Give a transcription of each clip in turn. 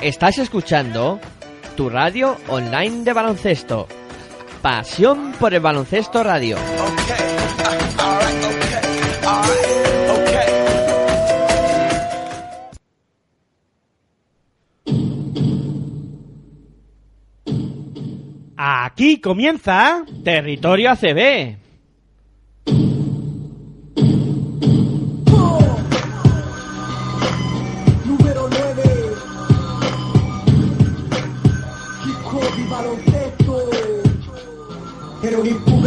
Estás escuchando tu radio online de baloncesto. Pasión por el baloncesto radio. Aquí comienza Territorio ACB.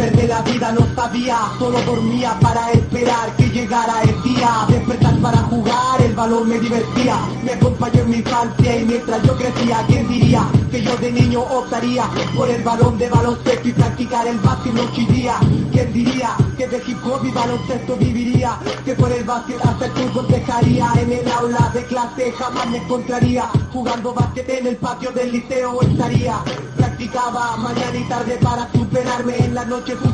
De la vida no sabía, solo dormía para esperar que llegara el día. Despertar para jugar, el balón me divertía. Me acompañó en mi infancia y mientras yo crecía, ¿quién diría que yo de niño optaría por el balón de baloncesto y practicar el básquet noche y día? ¿Quién diría que de hip hop y baloncesto viviría? Que por el básquet hasta el fútbol dejaría en el aula de clase jamás me encontraría jugando básquet en el patio del liceo estaría practicaba mañana y tarde para superarme en las noches un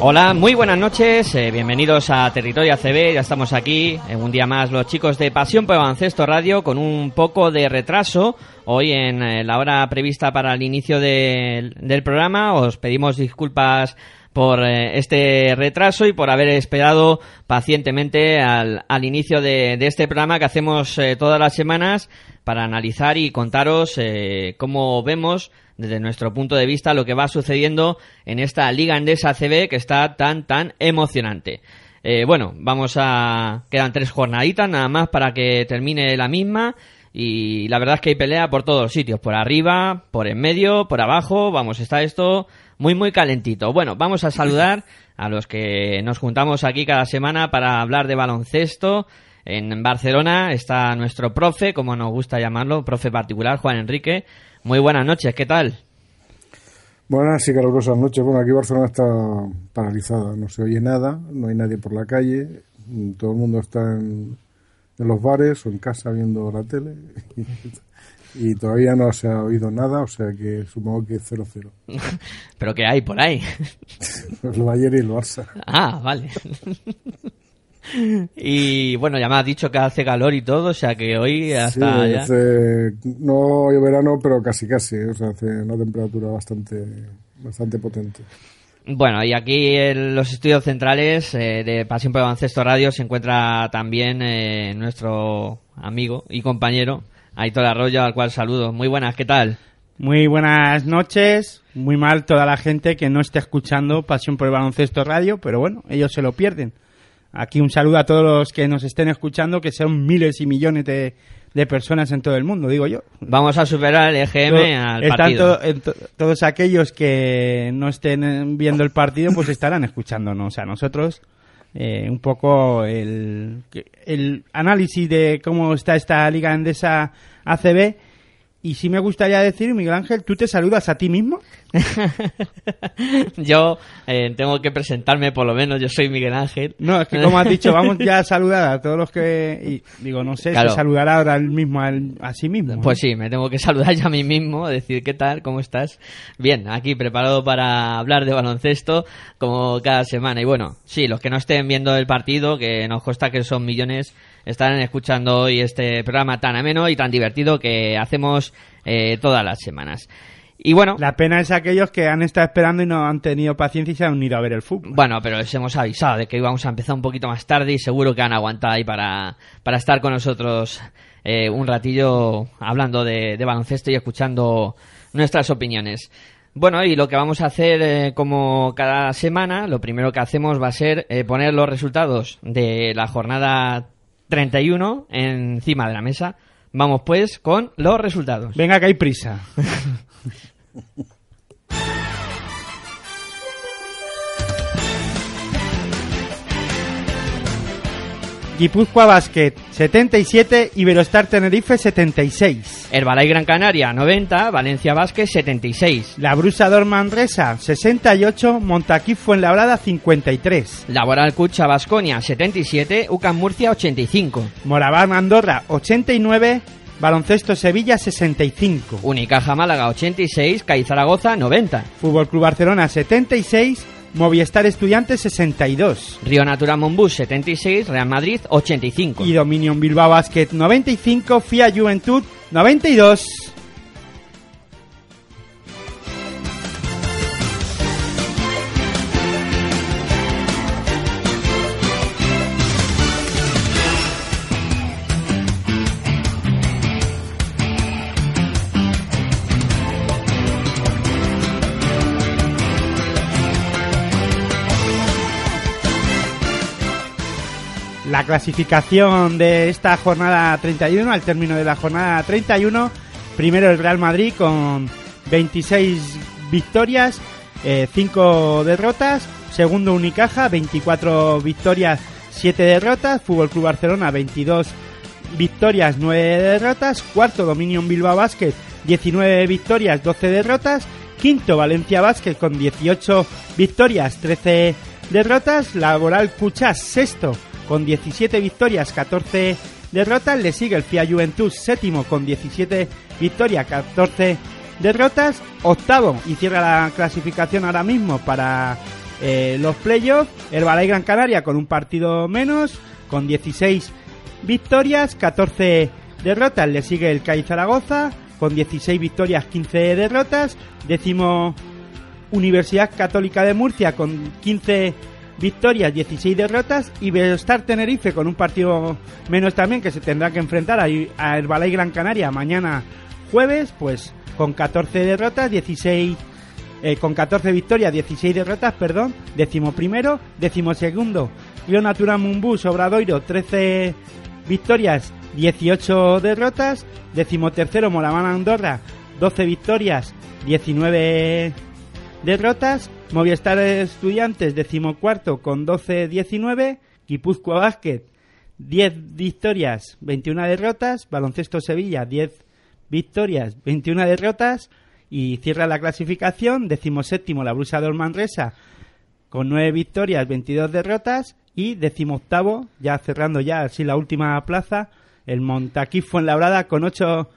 Hola, muy buenas noches, eh, bienvenidos a Territorio ACB, ya estamos aquí, en un día más los chicos de Pasión por Baloncesto Radio con un poco de retraso. Hoy en eh, la hora prevista para el inicio del programa, os pedimos disculpas por eh, este retraso y por haber esperado pacientemente al, al inicio de, este programa que hacemos eh, todas las semanas para analizar y contaros eh, cómo vemos desde nuestro punto de vista lo que va sucediendo en esta Liga Endesa CB que está tan tan emocionante. Eh, bueno, vamos a... quedan tres jornaditas nada más para que termine la misma y la verdad es que hay pelea por todos los sitios, por arriba, por en medio, por abajo, vamos, está esto muy muy calentito. Bueno, vamos a saludar a los que nos juntamos aquí cada semana para hablar de baloncesto. En Barcelona está nuestro profe, como nos gusta llamarlo, profe particular, Juan Enrique. Muy buenas noches, ¿qué tal? Buenas y calurosas noches. Bueno, aquí Barcelona está paralizada, no se oye nada, no hay nadie por la calle, todo el mundo está en, en los bares o en casa viendo la tele y, todavía no se ha oído nada, o sea que supongo que es 0-0. ¿Pero qué hay por ahí? El Bayern y el Barça. Ah, vale. y bueno, ya me has dicho que hace calor y todo, o sea que hoy Sí, hasta ya... hace, no hoy verano, pero casi casi, ¿eh? o sea, hace una temperatura bastante, bastante potente. Bueno, y aquí en los estudios centrales eh, de Pasión por el Baloncesto Radio se encuentra también eh, nuestro amigo y compañero Aitor Arroyo, al cual saludo. Muy buenas, ¿qué tal? Muy buenas noches. Muy mal toda la gente que no esté escuchando Pasión por el Baloncesto Radio, pero bueno, ellos se lo pierden. Aquí un saludo a todos los que nos estén escuchando, que son miles y millones de, de personas en todo el mundo, digo yo. Vamos a superar el EGM To- al partido. to- todos aquellos que no estén viendo el partido, pues estarán escuchándonos. O sea, nosotros eh, un poco el, el análisis de cómo está esta liga endesa ACB. Y sí me gustaría decir, Miguel Ángel, ¿tú te saludas a ti mismo? yo eh, tengo que presentarme por lo menos, yo soy Miguel Ángel. No, es que como has dicho, vamos ya a saludar a todos los que... Y digo, no sé, Claro. se saludará ahora el mismo a, él- a sí mismo. ¿no? Pues sí, me tengo que saludar ya a mí mismo, decir qué tal, cómo estás. Bien, aquí preparado para hablar de baloncesto como cada semana. Y bueno, sí, los que no estén viendo el partido, que nos consta que son millones, estarán escuchando hoy este programa tan ameno y tan divertido que hacemos eh, todas las semanas. Y bueno, La pena es aquellos que han estado esperando y no han tenido paciencia y se han ido a ver el fútbol. Bueno, pero les hemos avisado de que íbamos a empezar un poquito más tarde y seguro que han aguantado ahí para, para estar con nosotros eh, un ratillo hablando de, de baloncesto y escuchando nuestras opiniones. Bueno, y lo que vamos a hacer eh, como cada semana, lo primero que hacemos va a ser eh, poner los resultados de la jornada 31 encima de la mesa. Vamos pues con los resultados. Venga, que hay prisa. Guipúzcoa Basket 77, Iberostar Tenerife 76. Herbalay Gran Canaria 90, Valencia Vázquez 76. La Brusa Manresa 68, Montaquí Fuenlabrada 53. Laboral Cucha Basconia 77, UCAM Murcia 85. Moraván Andorra 89, Baloncesto Sevilla 65. Unicaja Málaga 86, CAI Zaragoza 90. Fútbol Club Barcelona 76, Movistar Estudiantes 62. Río Natura Monbus 76, Real Madrid 85. Y Dominion Bilbao Basket 95, FIA Juventud 92. La clasificación de esta jornada 31, al término de la jornada 31, primero el Real Madrid con 26 victorias, 5 derrotas, segundo Unicaja, 24 victorias, 7 derrotas, Fútbol Club Barcelona, 22 victorias, 9 derrotas, cuarto Dominion Bilbao Basket, 19 victorias, 12 derrotas, quinto Valencia Basket con 18 victorias, 13 derrotas, Laboral Cuchas sexto con 17 victorias, 14 derrotas. Le sigue el FIA Juventus séptimo con 17 victorias, 14 derrotas. Octavo y cierra la clasificación ahora mismo para eh, los playoffs. El Balay Gran Canaria con un partido menos, con 16 victorias, 14 derrotas. Le sigue el CAI Zaragoza con 16 victorias, 15 derrotas. Décimo Universidad Católica de Murcia con 15 victorias, 16 derrotas y Bellostar Tenerife con un partido menos también que se tendrá que enfrentar a, Herbalay Gran Canaria mañana jueves, pues con 14 derrotas, 16 eh, con 14 victorias, 16 derrotas, perdón, décimo primero, décimo segundo, Leonatura Mumbus Obradoiro, 13 victorias, 18 derrotas, décimo tercero Andorra, 12 victorias, 19 derrotas, Movistar Estudiantes decimocuarto con 12-19, Guipúzcoa Basket 10 victorias, 21 derrotas, Baloncesto Sevilla 10 victorias, 21 derrotas. Y cierra la clasificación, decimoséptimo la Brusa de Manresa con 9 victorias, 22 derrotas. Y decimoctavo, ya cerrando ya así la última plaza, el Montaquí Fuenlabrada con 8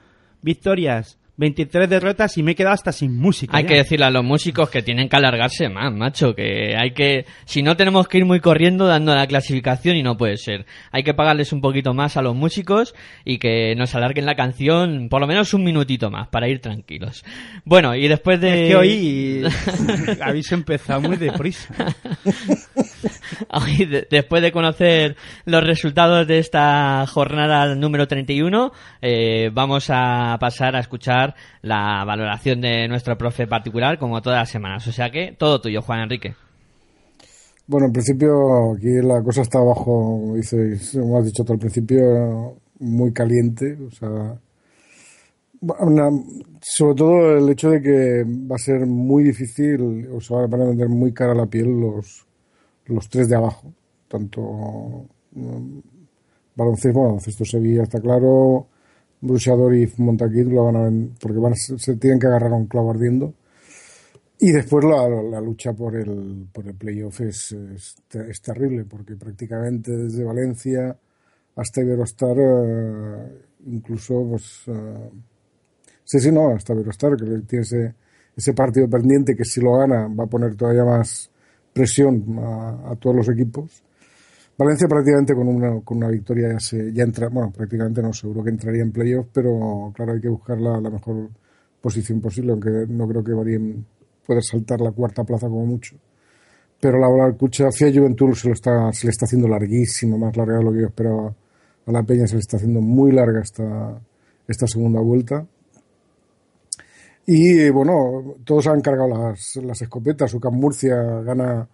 victorias, 23 derrotas y me he quedado hasta sin música. Hay ya. que decirle a los músicos que tienen que alargarse más, macho, que hay que... Si no tenemos que ir muy corriendo dando la clasificación y no puede ser. Hay que pagarles un poquito más a los músicos y que nos alarguen la canción por lo menos un minutito más para ir tranquilos. Bueno, y después de... Es que hoy habéis empezado muy deprisa. Hoy, de- después de conocer los resultados de esta jornada número 31, eh, vamos a pasar a escuchar la valoración de nuestro profe particular como todas las semanas. O sea que todo tuyo, Juan Enrique. Bueno, en principio aquí la cosa está abajo, como has dicho tú al principio, muy caliente. O sea, sobre todo el hecho de que va a ser muy difícil, o sea, van a vender muy cara la piel los, los tres de abajo. Tanto mm, baloncesto, baloncesto Sevilla está claro, Bruchador y Montaquit lo van a porque van a se tienen que agarrar a un clavo ardiendo. Y después la, la lucha por el, por el playoff es, es, es terrible, porque prácticamente desde Valencia hasta Iberostar, eh, incluso, pues, eh, sí, sí, no, hasta Iberostar, que tiene ese, ese partido pendiente que si lo gana va a poner todavía más presión a todos los equipos. Valencia prácticamente con una, con una victoria ya, se, ya entra, bueno, prácticamente no, seguro que entraría en playoff, pero claro, hay que buscar la, la mejor posición posible, aunque no creo que varíen, puede saltar la cuarta plaza como mucho. Pero la la Cucha Fia Juventud se, lo está, se le está haciendo larguísimo, más larga de lo que yo esperaba. A la Peña se le está haciendo muy larga esta, esta segunda vuelta. Y bueno, todos han cargado las, las escopetas. UCAM Murcia gana, eh,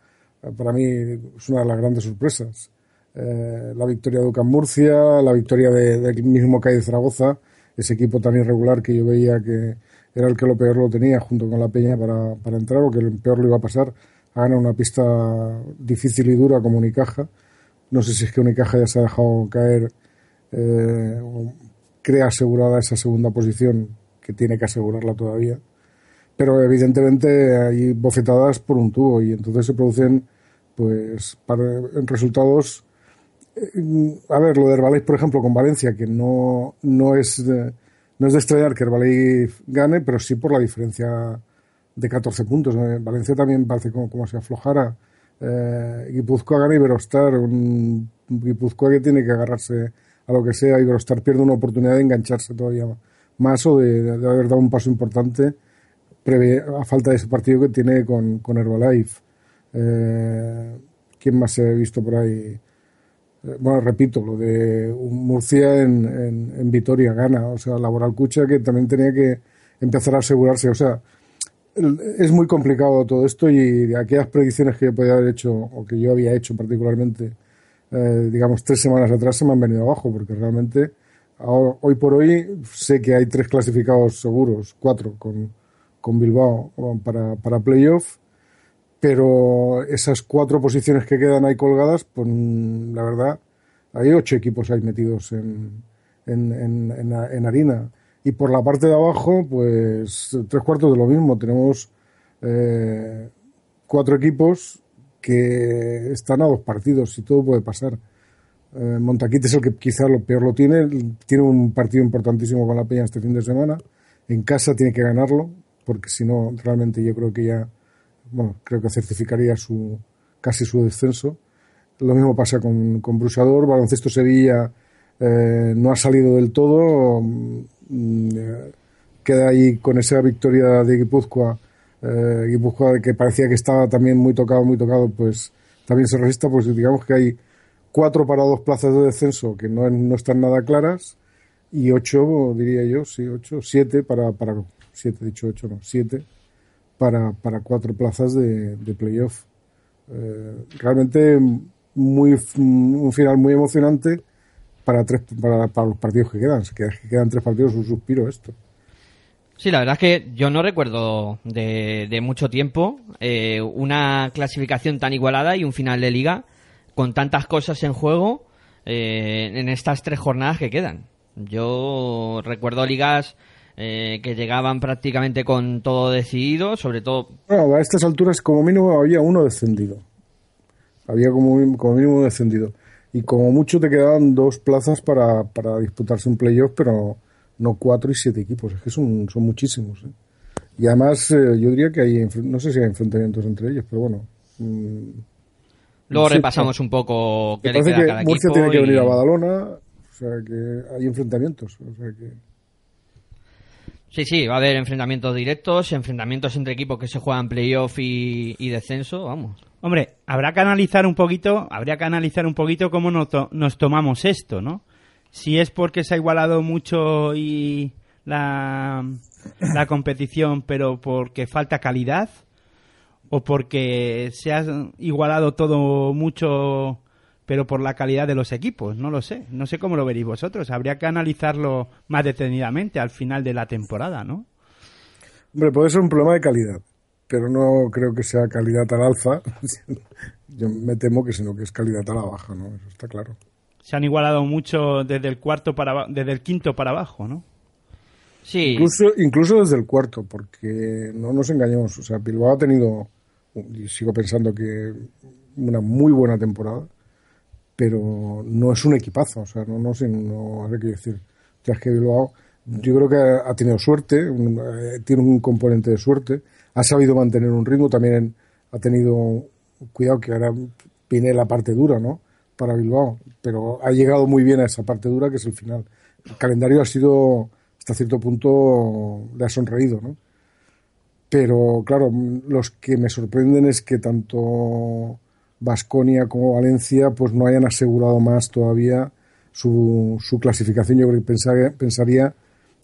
para mí, es una de las grandes sorpresas. Eh, la victoria de UCAM Murcia, la victoria de- del mismo CAI de Zaragoza, ese equipo tan irregular que yo veía que era el que lo peor lo tenía junto con la Peña para, para entrar o que el peor lo iba a pasar. Ha ganado una pista difícil y dura como Unicaja. No sé si es que Unicaja ya se ha dejado caer eh, o crea asegurada esa segunda posición que tiene que asegurarla todavía. Pero evidentemente hay bofetadas por un tubo y entonces se producen pues para- resultados eh, a ver, lo de Herbalife, por ejemplo, con Valencia, que no, no, es, de, no es de extrañar que Herbalife gane, pero sí por la diferencia de 14 puntos. Eh, Valencia también parece como, como si aflojara. Eh, Guipúzcoa gana Iberostar, un Guipúzcoa que tiene que agarrarse a lo que sea. Iberostar pierde una oportunidad de engancharse todavía más o de haber dado un paso importante previa, a falta de ese partido que tiene con, con Herbalife. Eh, ¿Quién más se ha visto por ahí? Eh, bueno, repito, lo de Murcia en, en, en Vitoria gana, o sea, Laboral Cucha que también tenía que empezar a asegurarse, o sea, es muy complicado todo esto y aquellas predicciones que yo podía haber hecho, o que yo había hecho particularmente, eh, digamos, tres semanas atrás se me han venido abajo, porque realmente hoy por hoy sé que hay tres clasificados seguros, cuatro con, con Bilbao para, para playoff, pero esas cuatro posiciones que quedan ahí colgadas, pues mm, la verdad, hay ocho equipos ahí metidos en, en, en, harina. Y por la parte de abajo, pues tres cuartos de lo mismo. Tenemos eh, cuatro equipos que están a dos partidos y todo puede pasar. Eh, Montaquite es el que quizás lo peor lo tiene. Tiene un partido importantísimo con la Peña este fin de semana. En casa tiene que ganarlo, porque si no, realmente yo creo que ya, bueno, creo que certificaría su casi su descenso. Lo mismo pasa con, con Brusador. Baloncesto Sevilla eh, no ha salido del todo. Mm, eh, queda ahí con esa victoria de Guipúzcoa. Eh, Guipúzcoa que parecía que estaba también muy tocado, muy tocado, pues también se resista. Pues digamos que hay cuatro para dos plazas de descenso que no, no están nada claras y ocho, diría yo, sí, ocho, siete para, para siete, dicho ocho, no, siete para, para cuatro plazas de, de playoff. Eh, realmente muy, un final muy emocionante para, tres, para, para los partidos que quedan. Que, que quedan tres partidos, un suspiro esto. Sí, la verdad es que yo no recuerdo de, de mucho tiempo eh, una clasificación tan igualada y un final de liga con tantas cosas en juego eh, en estas tres jornadas que quedan. Yo recuerdo ligas eh, que llegaban prácticamente con todo decidido, sobre todo... Bueno, a estas alturas como mínimo había uno descendido. Había como, como mínimo descendido. Y como mucho te quedaban dos plazas para, para disputarse un playoff, pero no cuatro y siete equipos. Es que son, son muchísimos. ¿eh? Y además eh, yo diría que hay, no sé si hay enfrentamientos entre ellos, pero bueno. Mmm, Luego repasamos un poco qué le queda a cada Murcia tiene que y... venir a Badalona, o sea que hay enfrentamientos. O sea que... Sí, sí, va a haber enfrentamientos directos, enfrentamientos entre equipos que se juegan playoff y, y descenso, vamos. Hombre, habrá que analizar un poquito, habría que analizar un poquito cómo nos, nos tomamos esto, ¿no? Si es porque se ha igualado mucho y la, la competición, pero porque falta calidad, o porque se ha igualado todo mucho, pero por la calidad de los equipos, no lo sé. No sé cómo lo veréis vosotros. Habría que analizarlo más detenidamente al final de la temporada, ¿no? Hombre, puede ser un problema de calidad, pero no creo que sea calidad al alza. Yo me temo que sino que es calidad a la baja, ¿no? Eso está claro. Se han igualado mucho desde el cuarto para desde el quinto para abajo, ¿no? Sí. Incluso, incluso desde el cuarto, porque no nos engañemos. O sea, Bilbao ha tenido, y sigo pensando que una muy buena temporada, pero no es un equipazo. O sea, no, no sé, no hay que decir. Sea, es que Bilbao, yo creo que ha, ha tenido suerte, un, eh, tiene un componente de suerte, ha sabido mantener un ritmo, también ha tenido, cuidado que ahora viene la parte dura, ¿no? Para Bilbao, pero ha llegado muy bien a esa parte dura que es el final. El calendario ha sido hasta cierto punto le ha sonreído, ¿no? Pero claro, los que me sorprenden es que tanto Vasconia como Valencia pues no hayan asegurado más todavía su, su clasificación. Yo creo que pensaría, pensaría,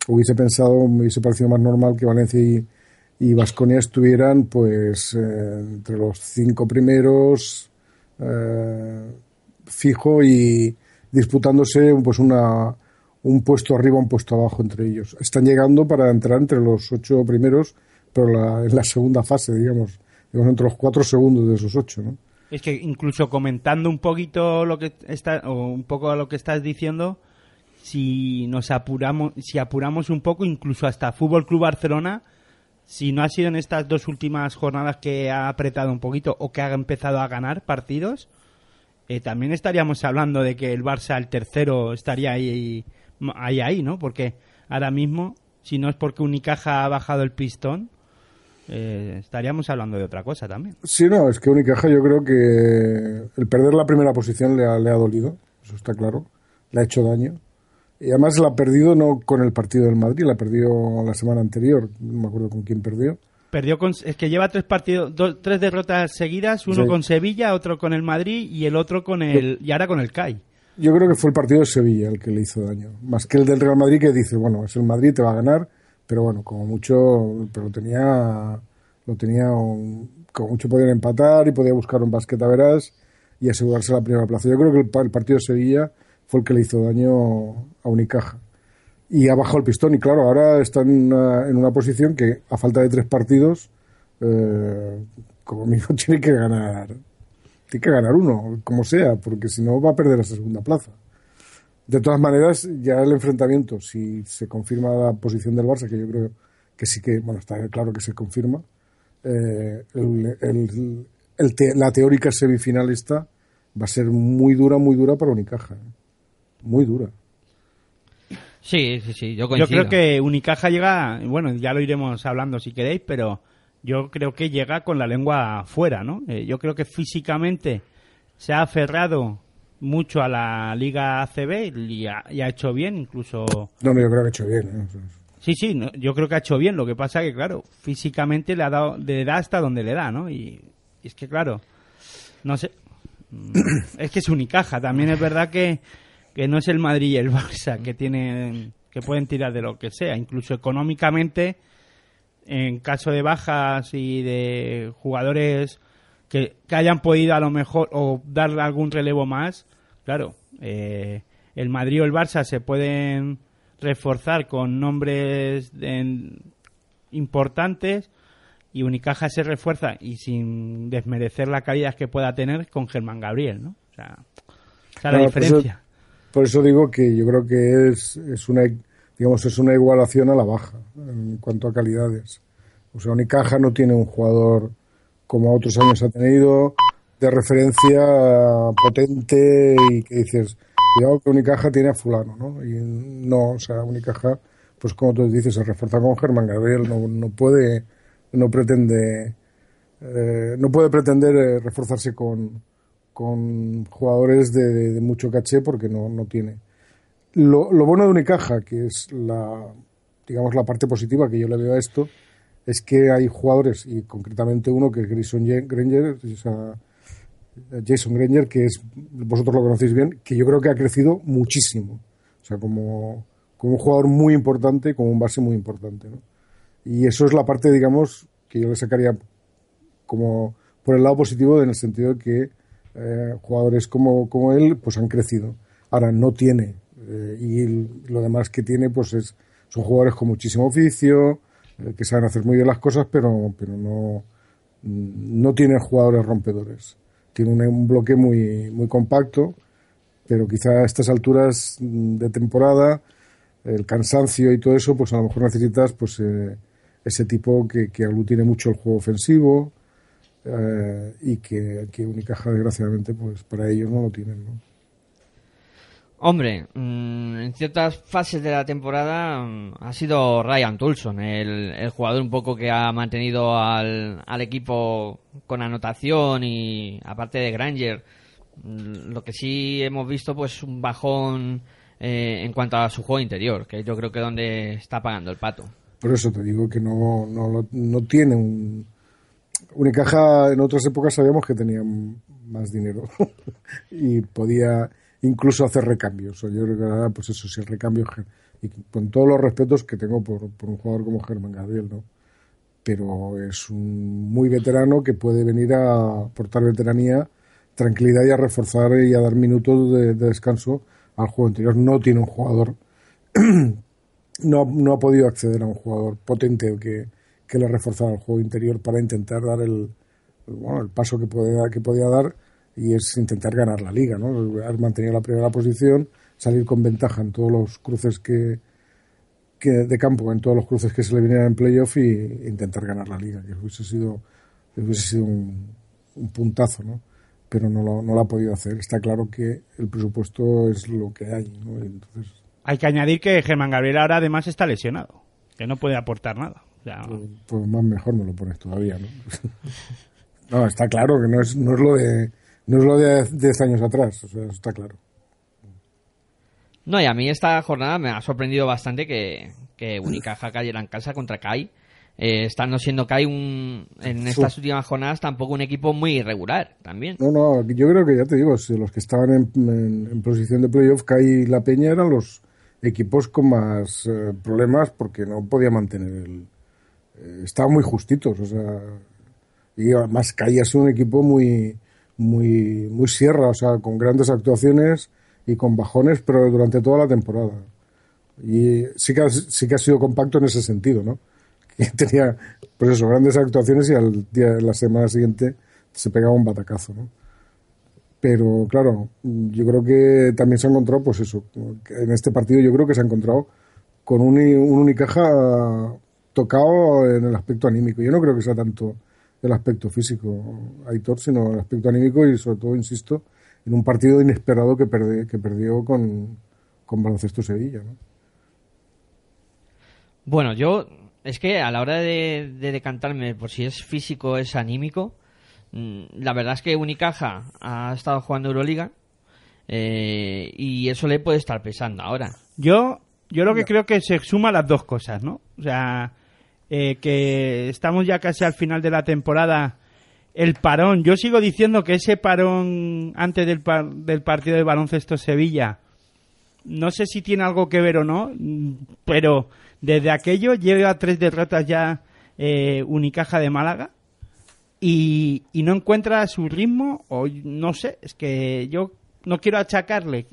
hubiese pensado, me hubiese parecido más normal que Valencia y Vasconia estuvieran pues eh, entre los cinco primeros eh, fijo y disputándose pues una un puesto arriba, un puesto abajo entre ellos. Están llegando para entrar entre los ocho primeros, pero la, en la segunda fase, digamos, digamos, entre los cuatro segundos de esos ocho, ¿no? Es que incluso comentando un poquito lo que está, o un poco a lo que estás diciendo, si nos apuramos, si apuramos un poco, incluso hasta Fútbol Club Barcelona, si no ha sido en estas dos últimas jornadas que ha apretado un poquito o que ha empezado a ganar partidos, eh, también estaríamos hablando de que el Barça, el tercero, estaría ahí ahí, ahí, ¿no? Porque ahora mismo, si no es porque Unicaja ha bajado el pistón, eh, estaríamos hablando de otra cosa también. Sí, no, es que Unicaja yo creo que el perder la primera posición le ha, le ha dolido, eso está claro, le ha hecho daño. Y además la ha perdido no con el partido del Madrid, la ha perdido la semana anterior, no me acuerdo con quién perdió. Perdió con, es que lleva tres partidos, dos- tres derrotas seguidas, uno Sí. con Sevilla, otro con el Madrid y el otro con el y ahora con el CAI. Yo creo que fue el partido de Sevilla el que le hizo daño, más que el del Real Madrid que dice, bueno, es el Madrid, te va a ganar, pero bueno, como mucho, pero tenía, lo tenía, un- como mucho podían empatar y podía buscar un basquete a verás y asegurarse la primera plaza. Yo creo que el partido de Sevilla fue el que le hizo daño a Unicaja. Y ha bajado el pistón y claro, ahora está en una, en una posición que a falta de tres partidos, eh, como mínimo tiene que ganar, tiene que ganar uno, como sea, porque si no va a perder esa segunda plaza. De todas maneras, ya el enfrentamiento, si se confirma la posición del Barça, que yo creo que sí que, bueno, está claro que se confirma, eh, el- el- el te- la teórica semifinal esta va a ser muy dura, muy dura para Unicaja. ¿eh? Muy dura. Sí, sí, sí, yo creo que Unicaja llega, bueno, ya lo iremos hablando si queréis, pero yo creo que llega con la lengua fuera, ¿no? Eh, yo creo que físicamente se ha aferrado mucho a la Liga ACB y ha, y ha hecho bien, incluso... No, yo creo que ha hecho bien. ¿eh? Sí, sí, no, yo creo que ha hecho bien. Lo que pasa que, claro, físicamente le ha dado, le da hasta donde le da, ¿no? Y, y es que, claro, no sé. Mm, Es que es Unicaja. También es verdad que, que no es el Madrid y el Barça que tienen, que pueden tirar de lo que sea. Incluso económicamente, en caso de bajas y de jugadores que, que hayan podido a lo mejor o darle algún relevo más, claro, eh, el Madrid o el Barça se pueden reforzar con nombres en- importantes y Unicaja se refuerza y sin desmerecer la calidad que pueda tener con Germán Gabriel, ¿no? O sea, esa la Claro, por eso- diferencia. Por eso digo que yo creo que es, es una digamos es una igualación a la baja en cuanto a calidades. O sea, Unicaja no tiene un jugador como otros años ha tenido de referencia potente y que dices, cuidado que Unicaja tiene a fulano, ¿no? Y no, o sea, Unicaja, pues como tú dices, se refuerza con Germán Gabriel, no, no puede, no pretende, eh, no puede pretender eh, reforzarse con, con jugadores de, mucho caché porque no, no tiene. Lo, lo bueno de Unicaja, que es la, digamos, la parte positiva que yo le veo a esto, es que hay jugadores, y concretamente uno que es Grayson Ye- Granger, o sea, Jason Granger, que es, vosotros lo conocéis bien, que yo creo que ha crecido muchísimo. O sea, como, como un jugador muy importante, como un base muy importante. ¿no? Y eso es la parte, digamos, que yo le sacaría como por el lado positivo en el sentido de que eh, jugadores como, como él pues han crecido. Ahora no tiene eh, y lo demás que tiene pues es son jugadores con muchísimo oficio eh, que saben hacer muy bien las cosas pero pero no no tiene jugadores rompedores. Tiene un, bloque muy muy compacto pero quizá a estas alturas mm, de temporada el cansancio y todo eso pues a lo mejor necesitas pues eh, ese tipo que, que aglutine mucho el juego ofensivo eh, y que, que Unicaja desgraciadamente pues para ellos no lo tienen ¿no? Hombre, mm, en ciertas fases de la temporada mm, ha sido Ryan Tulson, el, el jugador un poco que ha mantenido al, equipo con anotación y aparte de Granger, mm, lo que sí hemos visto pues un bajón eh, en cuanto a su juego interior, que yo creo que es donde está pagando el pato. por eso te digo que no, no, no tiene un Unicaja en otras épocas sabíamos que tenía más dinero y podía incluso hacer recambios. O yo creo que ahora, pues eso, si el recambio, y con todos los respetos que tengo por, un jugador como Germán Gabriel, ¿no? Pero es un muy veterano que puede venir a aportar veteranía, tranquilidad y a reforzar y a dar minutos de, de descanso al juego anterior. No tiene un jugador no, no ha podido acceder a un jugador potente que, que le reforzara el juego interior para intentar dar el, el, bueno, el paso que podía, que podía dar y es intentar ganar la liga, ¿no? Haber mantenido la primera posición, salir con ventaja en todos los cruces que, que de campo, en todos los cruces que se le vinieran en playoff y intentar ganar la liga, que hubiese sido, hubiese sido un, un puntazo, ¿no? Pero no lo, no lo ha podido hacer. Está claro que el presupuesto es lo que hay, ¿no? Y entonces Hay que añadir que Germán Gabriel ahora además está lesionado, que no puede aportar nada. Pues, pues más mejor me lo pones todavía, ¿no? no, está claro que no es, no es lo de no es lo de 10 años atrás, o sea, eso está claro. No, y a mí esta jornada me ha sorprendido bastante que, que Unicaja cayera en casa contra CAI. Eh, estando siendo CAI un, en estas últimas jornadas tampoco un equipo muy irregular también. No, no, yo creo que ya te digo, si los que estaban en, en- en posición de playoff, CAI y La Peña eran los equipos con más eh, problemas porque no podía mantener el... eh, estaban muy justitos, o sea... Y además CAI ha sido un equipo muy, muy, muy sierra, o sea, con grandes actuaciones y con bajones, pero durante toda la temporada. Y sí que ha, sí que ha sido compacto en ese sentido, ¿no? Que tenía, pues eso, grandes actuaciones y al día, la semana siguiente se pegaba un batacazo, ¿no? Pero claro, yo creo que también se ha encontrado, pues eso, en este partido yo creo que se ha encontrado con un, un Unicaja tocado en el aspecto anímico. Yo no creo que sea tanto el aspecto físico, Aitor, sino el aspecto anímico y sobre todo, insisto, en un partido inesperado que, perde- que perdió con, con Baloncesto Sevilla, ¿no? Bueno, yo es que a la hora de, de decantarme por si es físico o es anímico, mm, la verdad es que Unicaja ha estado jugando Euroliga eh, y eso le puede estar pesando ahora. Yo, yo lo que creo que se suma las dos cosas, ¿no? O sea, eh, que estamos ya casi al final de la temporada. El parón, yo sigo diciendo que ese parón antes del, par- del partido de baloncesto Sevilla, no sé si tiene algo que ver o no, pero desde aquello lleva tres derrotas ya eh, Unicaja de Málaga y, no encuentra su ritmo o no sé, es que yo no quiero achacarle,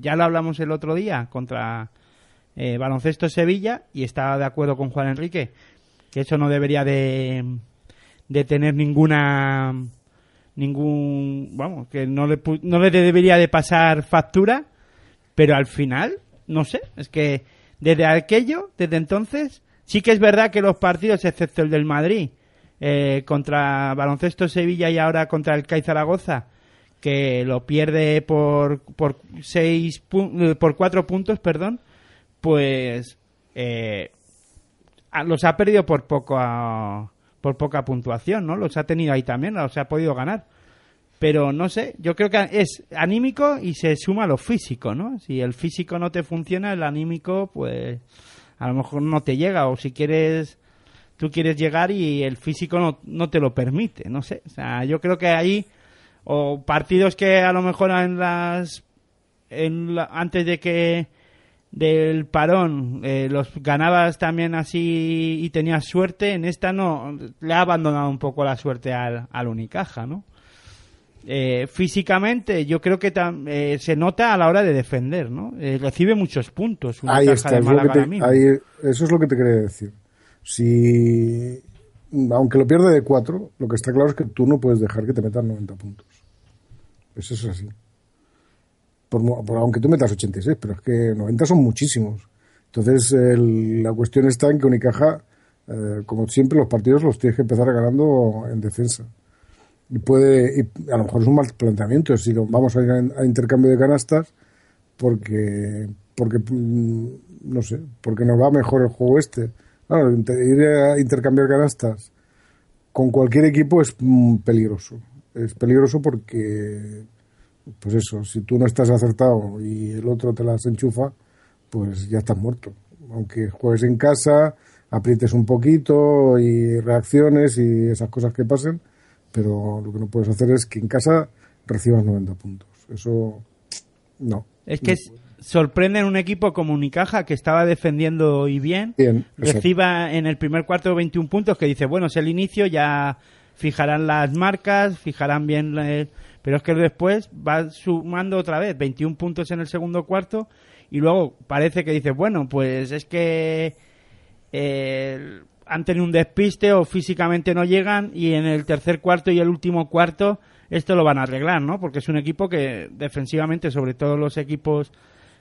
ya lo hablamos el otro día contra eh, Baloncesto Sevilla y estaba de acuerdo con Juan Enrique que eso no debería de, de tener ninguna ningún vamos que no le no le debería de pasar factura pero al final no sé es que desde aquello desde entonces sí que es verdad que los partidos excepto el del Madrid eh, contra Baloncesto Sevilla y ahora contra el CAI Zaragoza que lo pierde por por seis por cuatro puntos perdón pues eh, los ha perdido por poco por poca puntuación no los ha tenido ahí también los ha podido ganar pero no sé, yo creo que es anímico y se suma lo físico, ¿no? Si el físico no te funciona, el anímico, pues a lo mejor no te llega, o si quieres, tú quieres llegar y el físico no, no te lo permite, no sé. O sea, yo creo que ahí, o partidos que a lo mejor en las, en la- antes de que del parón eh, los ganabas también así y tenías suerte, en esta no, le ha abandonado un poco la suerte al, al Unicaja, ¿no? Eh, físicamente yo creo que tam- eh, se nota a la hora de defender, ¿no? Eh, recibe muchos puntos. una Ahí está, de es te- ahí- eso es lo que te quería decir. Si, aunque lo pierde de cuatro, lo que está claro es que tú no puedes dejar que te metan 90 puntos. Eso es así. Por, por- aunque tú metas 86, pero es que 90 son muchísimos. Entonces, el- la cuestión está en que Unicaja, eh, como siempre, los partidos los tienes que empezar ganando en defensa. Y puede, y a lo mejor es un mal planteamiento, si vamos a ir a, intercambio de canastas, porque, porque mm, no sé, porque nos va mejor el juego este. Ir a intercambiar canastas con cualquier equipo es mm, peligroso. Es peligroso porque, pues eso, si tú no estás acertado y el otro te las enchufa, pues ya estás muerto. Aunque juegues en casa, aprietes un poquito y reacciones y esas cosas que pasen, pero lo que no puedes hacer es que en casa recibas 90 puntos. Eso, no. Es que es- sorprende en un equipo como Unicaja que estaba defendiendo y bien, reciba en el primer cuarto 21 puntos que dice, bueno, es el inicio, ya fijarán las marcas, fijarán bien, el- pero es que después va sumando otra vez 21 puntos en el segundo cuarto y luego parece que dice, bueno, pues es que eh, han tenido un despiste o físicamente no llegan y en el tercer cuarto y el último cuarto esto lo van a arreglar, ¿no? Porque es un equipo que defensivamente, sobre todo los equipos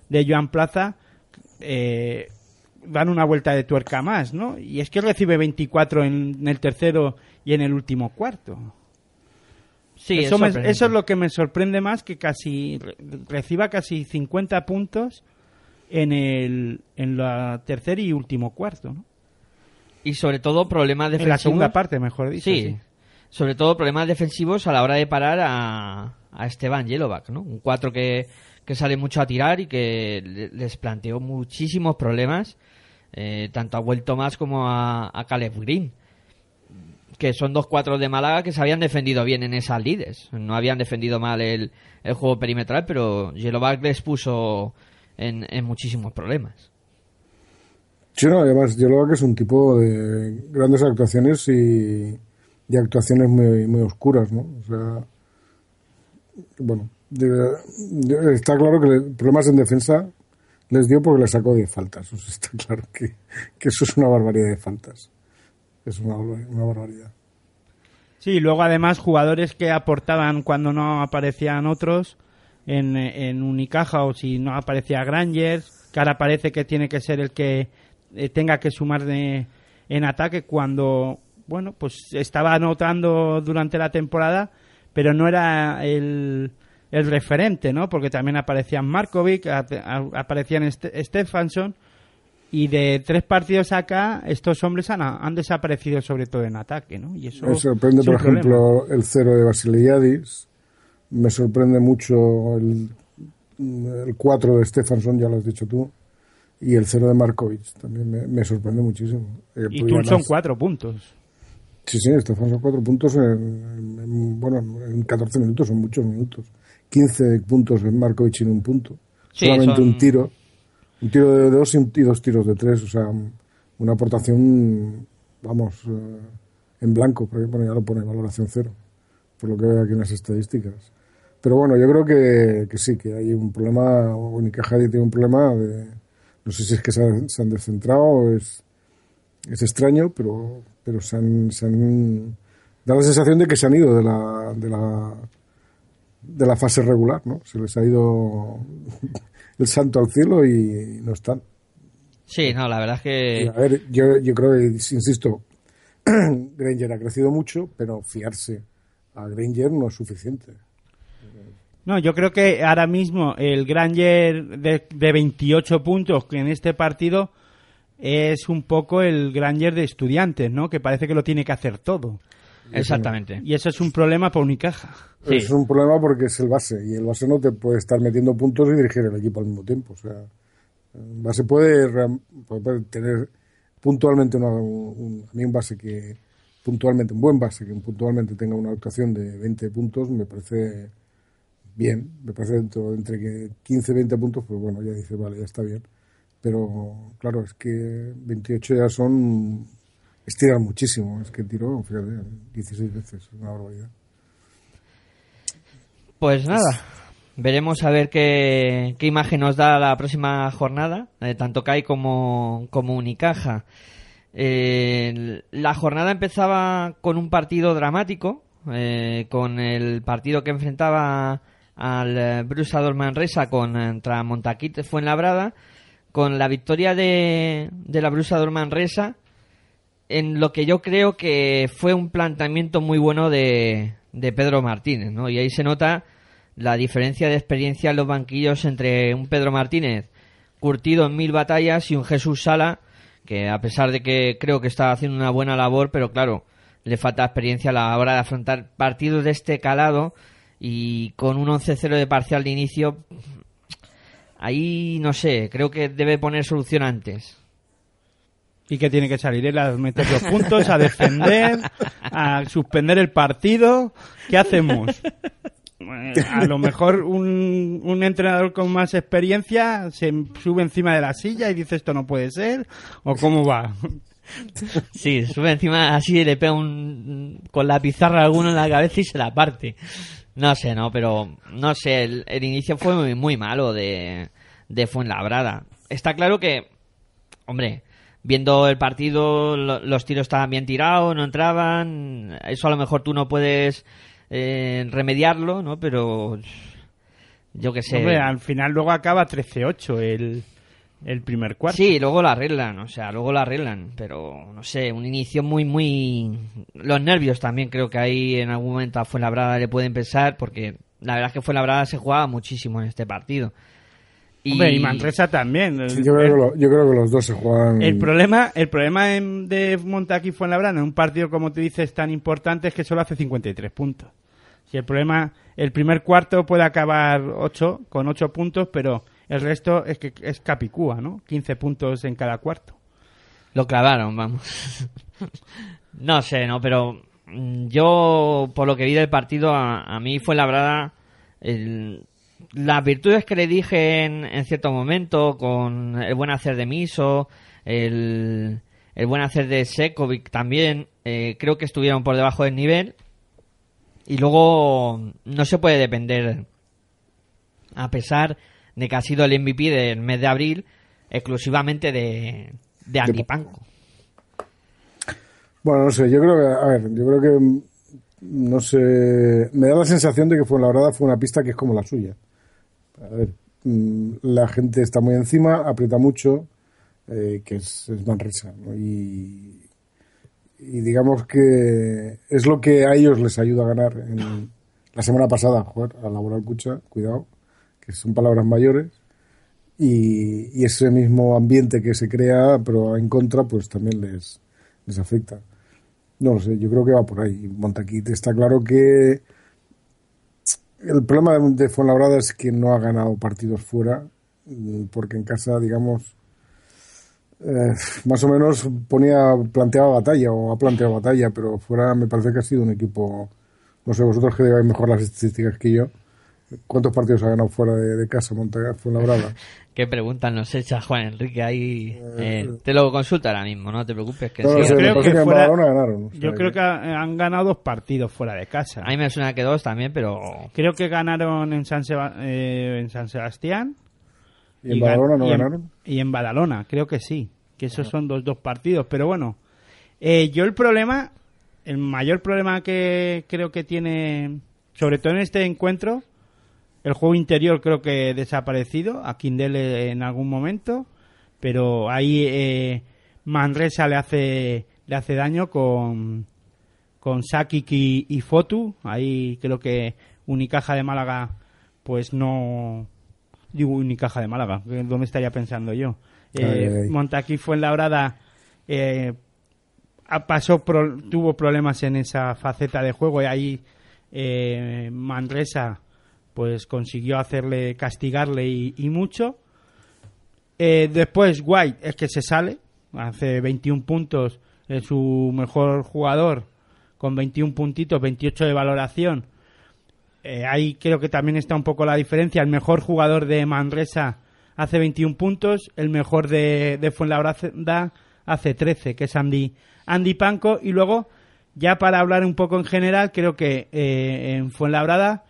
de Joan Plaza, eh, dan una vuelta de tuerca más, ¿no? Y es que recibe 24 en el tercero y en el último cuarto. Sí, eso, es me- eso es lo que me sorprende más, que casi re- reciba casi 50 puntos en el en la tercer y último cuarto, ¿no? y sobre todo problemas En defensivos. la segunda parte, mejor dicho. Sí, sí. sobre todo problemas defensivos a la hora de parar a, a Esteban Yelovac, ¿no? Un 4 que, que sale mucho a tirar y que le- les planteó muchísimos problemas, eh, tanto a Will Thomas como a, a Caleb Green, que son dos cuatros de Málaga que se habían defendido bien en esas lides. No habían defendido mal el, el juego perimetral, pero Yelovac les puso en, muchísimos problemas. Sí, no, además que es un tipo de grandes actuaciones y de actuaciones muy, muy oscuras, ¿no? O sea, bueno, está claro que le- problemas en defensa les dio porque le sacó 10 faltas. O está claro que, que eso es una barbaridad de faltas. Es una, una barbaridad. Sí, luego además jugadores que aportaban cuando no aparecían otros en, en Unicaja o si no aparecía Granger, que ahora parece que tiene que ser el que eh, tenga que sumar de- en ataque cuando, bueno, pues estaba anotando durante la temporada, pero no era el, el referente, ¿no? Porque también aparecían Markovic, a- a- aparecían Ste- Stefansson y de tres partidos acá, estos hombres han, han desaparecido sobre todo en ataque, ¿no? Y eso Me sorprende, es por problema. ejemplo, el cero de Basiliadis. Me sorprende mucho el, el 4 de Stefansson, ya lo has dicho tú. Y el cero de Markovic también me, me sorprende muchísimo. Eh, Y tú son cuatro puntos. Sí, sí, Stefansson cuatro puntos en, en- en- bueno, en 14 minutos, son muchos minutos. 15 puntos en Markovic en un punto. Sí, Solamente son- un tiro. Un tiro de dos y dos tiros de tres. O sea, una aportación, vamos, eh, en blanco. Porque, bueno, ya lo pone valoración cero. Por lo que veo aquí en las estadísticas. Pero bueno, yo creo que, que sí, que hay un problema. Unicaja tiene un problema de. No sé si es que se han, se han descentrado es, es extraño, pero, pero se han, se han- da la sensación de que se han ido de la, de la, de la fase regular, ¿no? Se les ha ido el santo al cielo y no están. Sí, no, la verdad es que... A ver, yo, yo creo que, insisto, Granger ha crecido mucho, pero fiarse a Granger no es suficiente. No, yo creo que ahora mismo el Granger de, de 28 puntos que en este partido es un poco el Granger de estudiantes, ¿no? Que parece que lo tiene que hacer todo. Exactamente. Y eso es un problema para Unicaja. Sí. Es un problema porque es el base y el base no te puede estar metiendo puntos y dirigir el equipo al mismo tiempo. O sea, el base puede, puede tener puntualmente una, un, a mí un base que puntualmente, un buen base que puntualmente tenga una actuación de 20 puntos me parece bien, me parece dentro entre que 15 20 puntos, pues bueno, ya dice, vale, ya está bien. Pero claro, es que 28 ya son estirar muchísimo, es que tiró, fíjate, 16 veces, es una barbaridad. Pues nada, veremos a ver qué, qué imagen nos da la próxima jornada, eh, tanto CAI como, como Unicaja. Eh, la jornada empezaba con un partido dramático, eh, con el partido que enfrentaba al Brusador Manresa contra Montaquit Fuenlabrada, con la victoria de, de la Brusador Manresa, en lo que yo creo que fue un planteamiento muy bueno de, de Pedro Martínez, ¿no? Y ahí se nota la diferencia de experiencia en los banquillos entre un Pedro Martínez curtido en mil batallas y un Jesús Sala que a pesar de que creo que está haciendo una buena labor, pero claro, le falta experiencia a la hora de afrontar partidos de este calado y con un 11-0 de parcial de inicio, ahí no sé, creo que debe poner solución antes. ¿Y que tiene que salir? Él a meter los puntos, a defender, a suspender el partido. ¿Qué hacemos? A lo mejor un, un entrenador con más experiencia se sube encima de la silla y dice esto no puede ser. ¿O cómo va? Sí, sube encima así y le pega un, con la pizarra a alguno en la cabeza y se la parte. No sé, no, pero no sé, el, el inicio fue muy, muy malo de, de Fuenlabrada. Está claro que, hombre, viendo el partido, lo- los tiros estaban bien tirados, no entraban. Eso a lo mejor tú no puedes eh, remediarlo, ¿no? Pero yo qué sé. Hombre, al final luego acaba 13-8 el, el primer cuarto. Sí, luego lo arreglan, o sea, luego lo arreglan, pero no sé, un inicio muy, muy... Los nervios también creo que ahí en algún momento a Fuenlabrada le pueden pensar, porque la verdad es que Fuenlabrada se jugaba muchísimo en este partido. Y, Hombre, y Manresa también. Sí, yo, creo que lo- yo creo que los dos se juegan. El problema, el problema en- de Montaquí Fuenlabrada en un partido como tú dices tan importante es que solo hace 53 puntos. Si el problema, el primer cuarto puede acabar 8 con 8 puntos, pero el resto es que es Capicúa, ¿no? 15 puntos en cada cuarto. Lo clavaron, vamos. no sé, ¿no? Pero mm, yo, por lo que vi del partido, a, a mí fue labrada las virtudes que le dije en, en cierto momento, con el buen hacer de Miso, el, el buen hacer de Sekovic también, eh, creo que estuvieron por debajo del nivel. Y luego no se puede depender, a pesar de que ha sido el MVP del mes de abril, exclusivamente de, de Andy Panko. Bueno, no sé, yo creo que, a ver, yo creo que, mm, no sé, me da la sensación de que fue la fue una pista que es como la suya. A ver, mm, la gente está muy encima, aprieta mucho, eh, que es, es Manresa, ¿no? Y, y digamos que es lo que a ellos les ayuda a ganar. En, la semana pasada, joder, a Laboral Cucha, cuidado, que son palabras mayores. Y, y ese mismo ambiente que se crea, pero en contra, pues también les, les afecta. No lo sé, yo creo que va por ahí. Montaquite está claro que el problema de, Fuenlabrada es que no ha ganado partidos fuera, mm, porque en casa, digamos, eh, más o menos ponía, planteaba batalla o ha planteado batalla, pero fuera me parece que ha sido un equipo, no sé, vosotros que lleváis mejor las estadísticas que yo, ¿cuántos partidos ha ganado fuera de, de casa Montaquite Fuenlabrada? ¿Qué preguntas nos echa Juan Enrique ahí? Eh, te lo consulta ahora mismo, no te preocupes. Que No, no sí. sé, creo que que fuera- ganaron. o sea Yo creo que ha- han ganado dos partidos fuera de casa. A mí me suena que dos también, pero Creo que ganaron en San, Seba- eh, en San Sebastián. ¿Y en gan- Badalona no y en- ganaron? Y en Badalona, creo que sí. Que esos son dos, dos partidos. Pero bueno, eh, yo el problema, el mayor problema que creo que tiene, sobre todo en este encuentro, el juego interior creo que desaparecido. A Kindle en algún momento. Pero ahí eh, Manresa le hace, le hace daño con, con Sakic y, y Fotu. Ahí creo que Unicaja de Málaga, pues no. Digo Unicaja de Málaga, ¿dónde estaría pensando yo? Eh. Montaquí fue en la eh, ha- pasó pro- tuvo problemas en esa faceta de juego y ahí eh, Manresa pues consiguió hacerle castigarle y, mucho. Eh, después White es que se sale hace 21 puntos es su mejor jugador con 21 puntitos 28 de valoración. Eh, ahí creo que también está un poco la diferencia. El mejor jugador de Manresa hace 21 puntos el mejor de, de Fuenlabrada hace 13 que es Andy Andy Panco y luego ya para hablar un poco en general creo que eh, en Fuenlabrada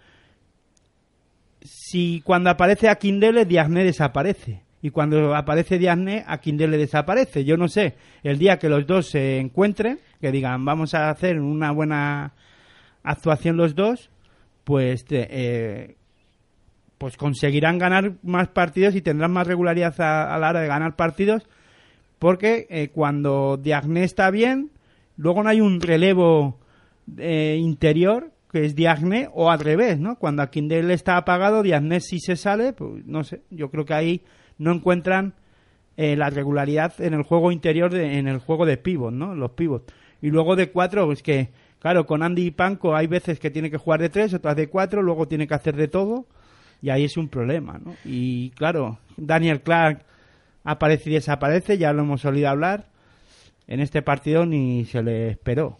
si cuando aparece a Kindle, Diagné desaparece. Y cuando aparece Diagné, a Kindle desaparece. Yo no sé, el día que los dos se encuentren, que digan, vamos a hacer una buena actuación los dos, pues, eh, pues conseguirán ganar más partidos y tendrán más regularidad a, la hora de ganar partidos, porque eh, cuando Diagné está bien, luego no hay un relevo eh, interior que es Diagné o al revés, ¿no? Cuando a Kindle está apagado, Diagné sí se sale, pues no sé, yo creo que ahí no encuentran eh, la regularidad en el juego interior, de- en el juego de pivot, ¿no? Los pivots. Y luego de cuatro, pues que, claro, con Andy y Panko hay veces que tiene que jugar de tres, otras de cuatro, luego tiene que hacer de todo, y ahí es un problema, ¿no? Y claro, Daniel Clark aparece y desaparece, ya lo hemos olido hablar, en este partido ni se le esperó.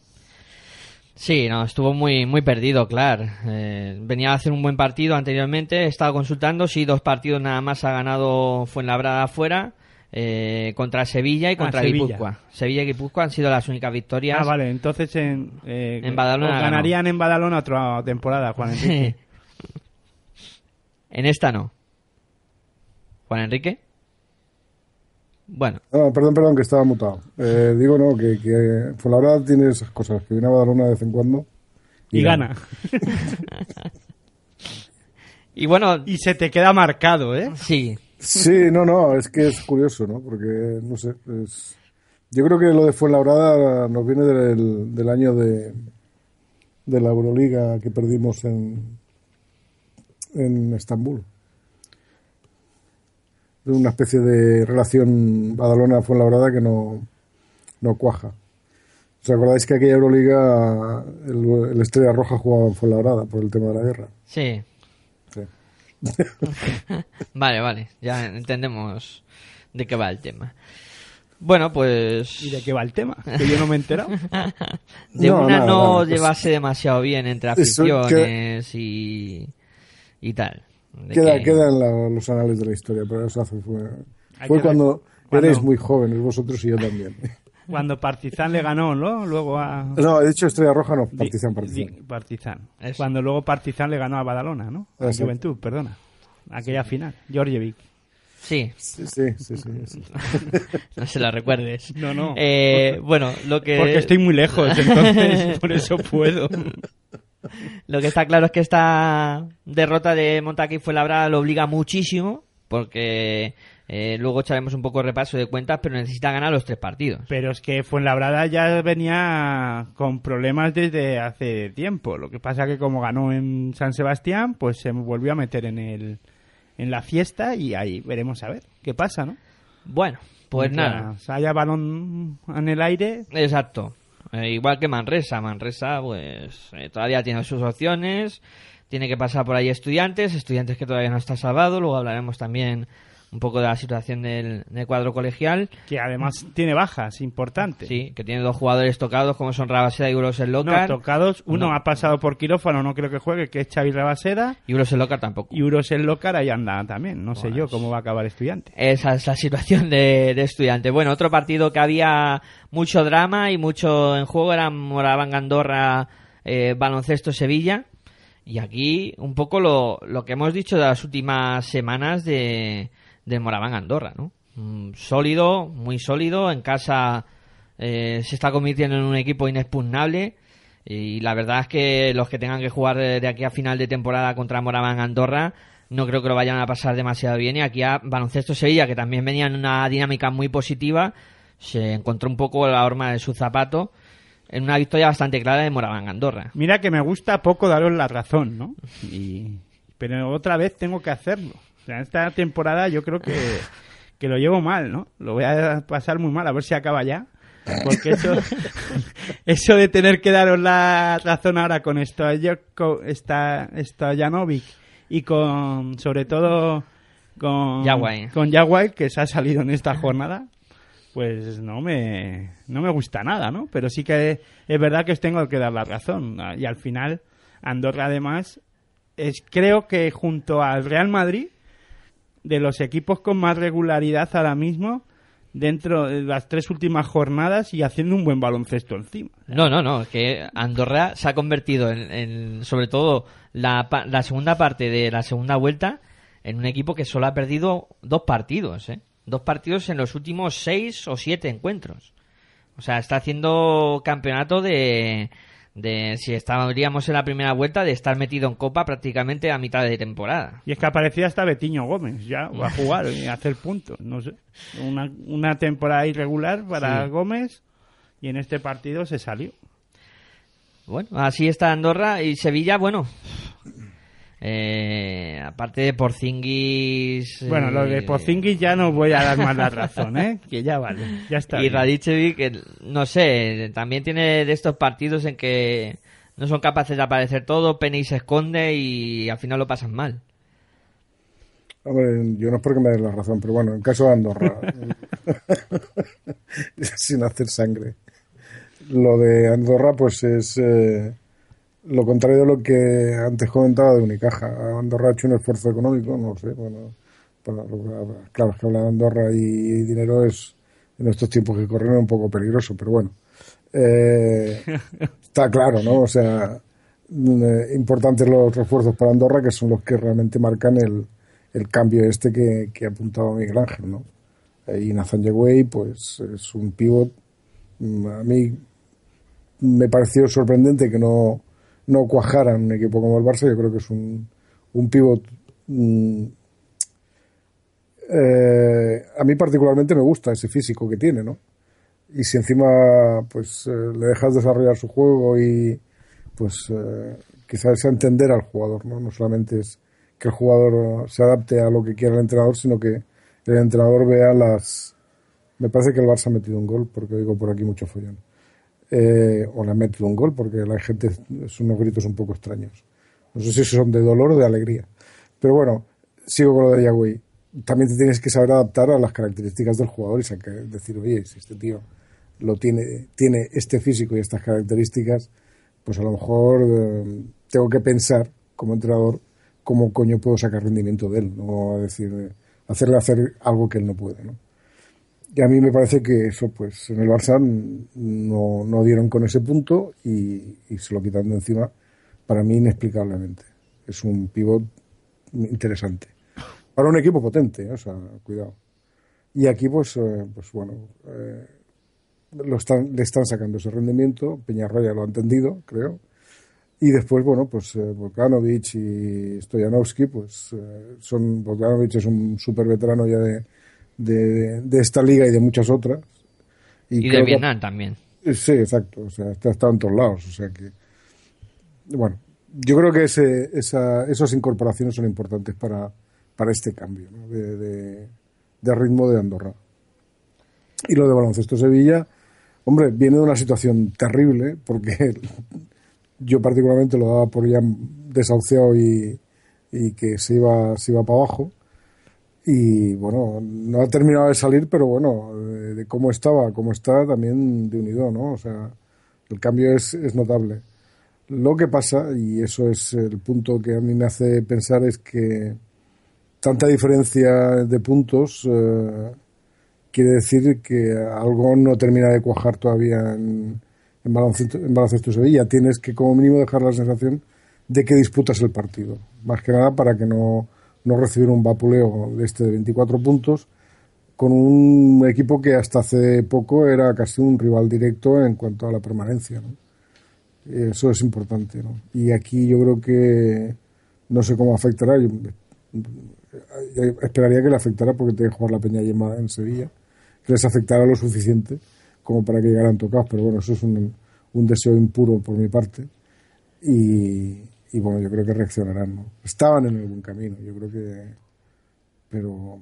Sí, no, estuvo muy muy perdido, claro. Eh, venía a hacer un buen partido anteriormente, he estado consultando, sí, dos partidos nada más ha ganado Fuenlabrada afuera, eh, contra Sevilla y contra Ah, Sevilla. Guipúzcoa. Sevilla y Guipúzcoa han sido las únicas victorias. Ah, vale, entonces en, eh, En Badalona ganarían en Badalona otra temporada, Juan Enrique. en esta no. Juan Enrique. Bueno, Ah, perdón, perdón, que estaba mutado. Eh, digo, no, que, que Fuenlabrada tiene esas cosas, que viene a Badalona de vez en cuando. y gana. y bueno, Y se te queda marcado, ¿eh? sí, Sí, no, no, es que es curioso, ¿no? Porque, no sé, es... Yo creo que lo de Fuenlabrada nos viene del, del año de, de la Euroliga que perdimos en, en Estambul. De una especie de relación Badalona-Fuenlabrada que no, no cuaja. ¿Os acordáis que aquella Euroliga el, el Estrella Roja jugaba en Fuenlabrada por el tema de la guerra? Sí. Sí. Vale, vale. Ya entendemos de qué va el tema. Bueno, pues... ¿Y de qué va el tema? Que yo no me he enterado. de No, una nada, no nada, pues- llevarse demasiado bien entre aficiones y, y tal. De Queda, que- queda en la- los anales de la historia, pero eso hace, fue, fue cuando, cuando- erais muy jóvenes vosotros y yo también. Cuando Partizan le ganó, ¿no? Luego a... No, he dicho Estrella Roja, no, Partizan, di- Partizan. Partizan. Eso. Cuando luego Partizan le ganó a Badalona, ¿no? A Exacto. Juventud, perdona. Aquella final. Georgievic. Sí, Sí, sí, sí. sí, sí. no se la recuerdes. No, no. Eh, bueno, lo que... Porque estoy muy lejos, entonces por eso puedo. Lo que está claro es que esta derrota de Montaquí fue labrada lo obliga muchísimo, porque eh, luego echaremos un poco de repaso de cuentas, pero necesita ganar los tres partidos. Pero es que Fuenlabrada ya venía con problemas desde hace tiempo. Lo que pasa que como ganó en San Sebastián, pues se volvió a meter en el en la fiesta y ahí veremos a ver qué pasa, ¿no? Bueno, pues nada. Haya balón en el aire, Exacto. Eh, igual que Manresa. Manresa, pues eh, todavía tiene sus opciones. Tiene que pasar por ahí estudiantes. Estudiantes que todavía no está salvado. Luego hablaremos también un poco de la situación del, del cuadro colegial. que además tiene bajas importantes. Sí, que tiene dos jugadores tocados como son Rabaseda y Uros el No, Locar. tocados. Uno No. ha pasado por quirófano, no creo que juegue, que es Xavi Rabaseda. Y Uros el Locar tampoco. Y Uros el Locar ahí anda también. No sé yo cómo va a acabar estudiante. Esa es la situación de, de estudiante. Bueno, otro partido que había mucho drama y mucho en juego era Moraván Andorra eh, Baloncesto Sevilla. Y aquí un poco lo, lo que hemos dicho de las últimas semanas de, del Moraván Andorra, ¿no? Mm, sólido, muy sólido. En casa eh, se está convirtiendo en un equipo inexpugnable. Y la verdad es que los que tengan que jugar de aquí a final de temporada contra Moraván Andorra no creo que lo vayan a pasar demasiado bien. Y aquí a Baloncesto Sevilla, que también venía en una dinámica muy positiva, se encontró un poco la horma de su zapato en una victoria bastante clara de Moraván Andorra. Mira que me gusta poco daros la razón, ¿no? Y... Pero otra vez tengo que hacerlo. O sea, esta temporada yo creo que, que lo llevo mal, ¿no? Lo voy a pasar muy mal, a ver si acaba ya. Porque eso, eso de tener que daros la razón ahora con esto, con esta, Stojanovic y con, sobre todo, con Yaguay. con Yaguay, que se ha salido en esta jornada, pues no me, no me gusta nada, ¿no? Pero sí que es verdad que os tengo que dar la razón. Y al final, Andorra además, es creo que junto al Real Madrid, de los equipos con más regularidad ahora mismo, dentro de las tres últimas jornadas y haciendo un buen baloncesto encima. No, no, no, que Andorra se ha convertido en, sobre todo la, la segunda parte de la segunda vuelta en un equipo que solo ha perdido dos partidos, ¿eh? Dos partidos en los últimos seis o siete encuentros. O sea, está haciendo campeonato de, de si estaríamos en la primera vuelta, de estar metido en Copa prácticamente a mitad de temporada. Y es que aparecía hasta Betiño Gómez, ya va a jugar y a hacer puntos. No sé, una, una temporada irregular para Sí. Gómez y en este partido se salió. Bueno, así está Andorra y Sevilla, bueno. Eh, aparte de Porzingis. Bueno, lo de eh, Pozinguis ya no voy a dar más la razón, ¿eh? Que ya vale, ya está. Y. Radicevic, que, no sé, también tiene de estos partidos en que no son capaces de aparecer todo, Penny se esconde y al final lo pasan mal. Hombre, yo no es porque me des la razón, pero bueno, en caso de Andorra, sin hacer sangre, lo de Andorra pues es eh, lo contrario de lo que antes comentaba de Unicaja. Andorra ha hecho un esfuerzo económico, no sé, bueno, para lo claro, es que hablar de Andorra y dinero es en estos tiempos que corren un poco peligroso, pero bueno, eh, está claro, ¿no? O sea, eh, importantes los refuerzos para Andorra que son los que realmente marcan el, el cambio este que, que ha apuntado Miguel Ángel, ¿no? Eh, Y Nathan Yewey, pues es un pivot. mm, A mí me pareció sorprendente que no, no cuajara un equipo como el Barça. Yo creo que es un, un pivot. mm, eh, a mí particularmente me gusta ese físico que tiene, ¿no? Y si encima pues eh, le dejas desarrollar su juego y pues eh, quizás entender al jugador, ¿no? No solamente es que el jugador se adapte a lo que quiera el entrenador, sino que el entrenador vea las... Me parece que el Barça ha metido un gol, porque oigo por aquí mucho follón. Eh, o le ha metido un gol, porque la gente son unos gritos un poco extraños. No sé si son de dolor o de alegría. Pero bueno, sigo con lo de Yagüey. También te tienes que saber adaptar a las características del jugador y decir, oye, si este tío lo tiene, tiene este físico y estas características, pues a lo mejor eh, tengo que pensar como entrenador cómo coño puedo sacar rendimiento de él, no decir, hacerle hacer algo que él no puede, ¿no? Y a mí me parece que eso, pues en el Barça no, no dieron con ese punto y, se lo quitan de encima, para mí inexplicablemente. Es un pivot interesante. Para un equipo potente, ¿eh? o sea, cuidado. Y aquí, pues, eh, pues bueno, eh, lo están, le están sacando ese rendimiento. Peñarroya lo ha entendido, creo. Y después, bueno, pues eh, y Stojanovski, pues son. Volkanovich es un súper veterano ya de, de, esta liga y de muchas otras. Y, de Vietnam también. Sí, exacto. O sea, está, está, en todos lados. O sea que. Bueno, yo creo que ese, esa, esas incorporaciones son importantes para, para este cambio de, de, ritmo de Andorra. Y lo de baloncesto Sevilla, hombre, viene de una situación terrible, porque yo particularmente lo daba por ya desahuciado y, y que se iba, se iba para abajo y bueno, no ha terminado de salir, pero bueno, de, cómo estaba, cómo está también de unido, ¿no? O sea, el cambio es, es notable. Lo que pasa, y eso es el punto que a mí me hace pensar, es que tanta diferencia de puntos eh, quiere decir que algo no termina de cuajar todavía en, en, baloncesto, en baloncesto Sevilla. Tienes que como mínimo dejar la sensación de que disputas el partido. Más que nada para que no no recibir un vapuleo de este de 24 puntos con un equipo que hasta hace poco era casi un rival directo en cuanto a la permanencia. Eso es importante. ¿no? Y aquí yo creo que no sé cómo afectará. Yo esperaría que le afectara porque tiene que jugar la Peña Yema en Sevilla, que les afectara lo suficiente como para que llegaran tocados. Pero bueno, eso es un, un deseo impuro por mi parte. Y, y bueno, yo creo que reaccionarán. ¿no? Estaban en el buen camino, yo creo que. Pero.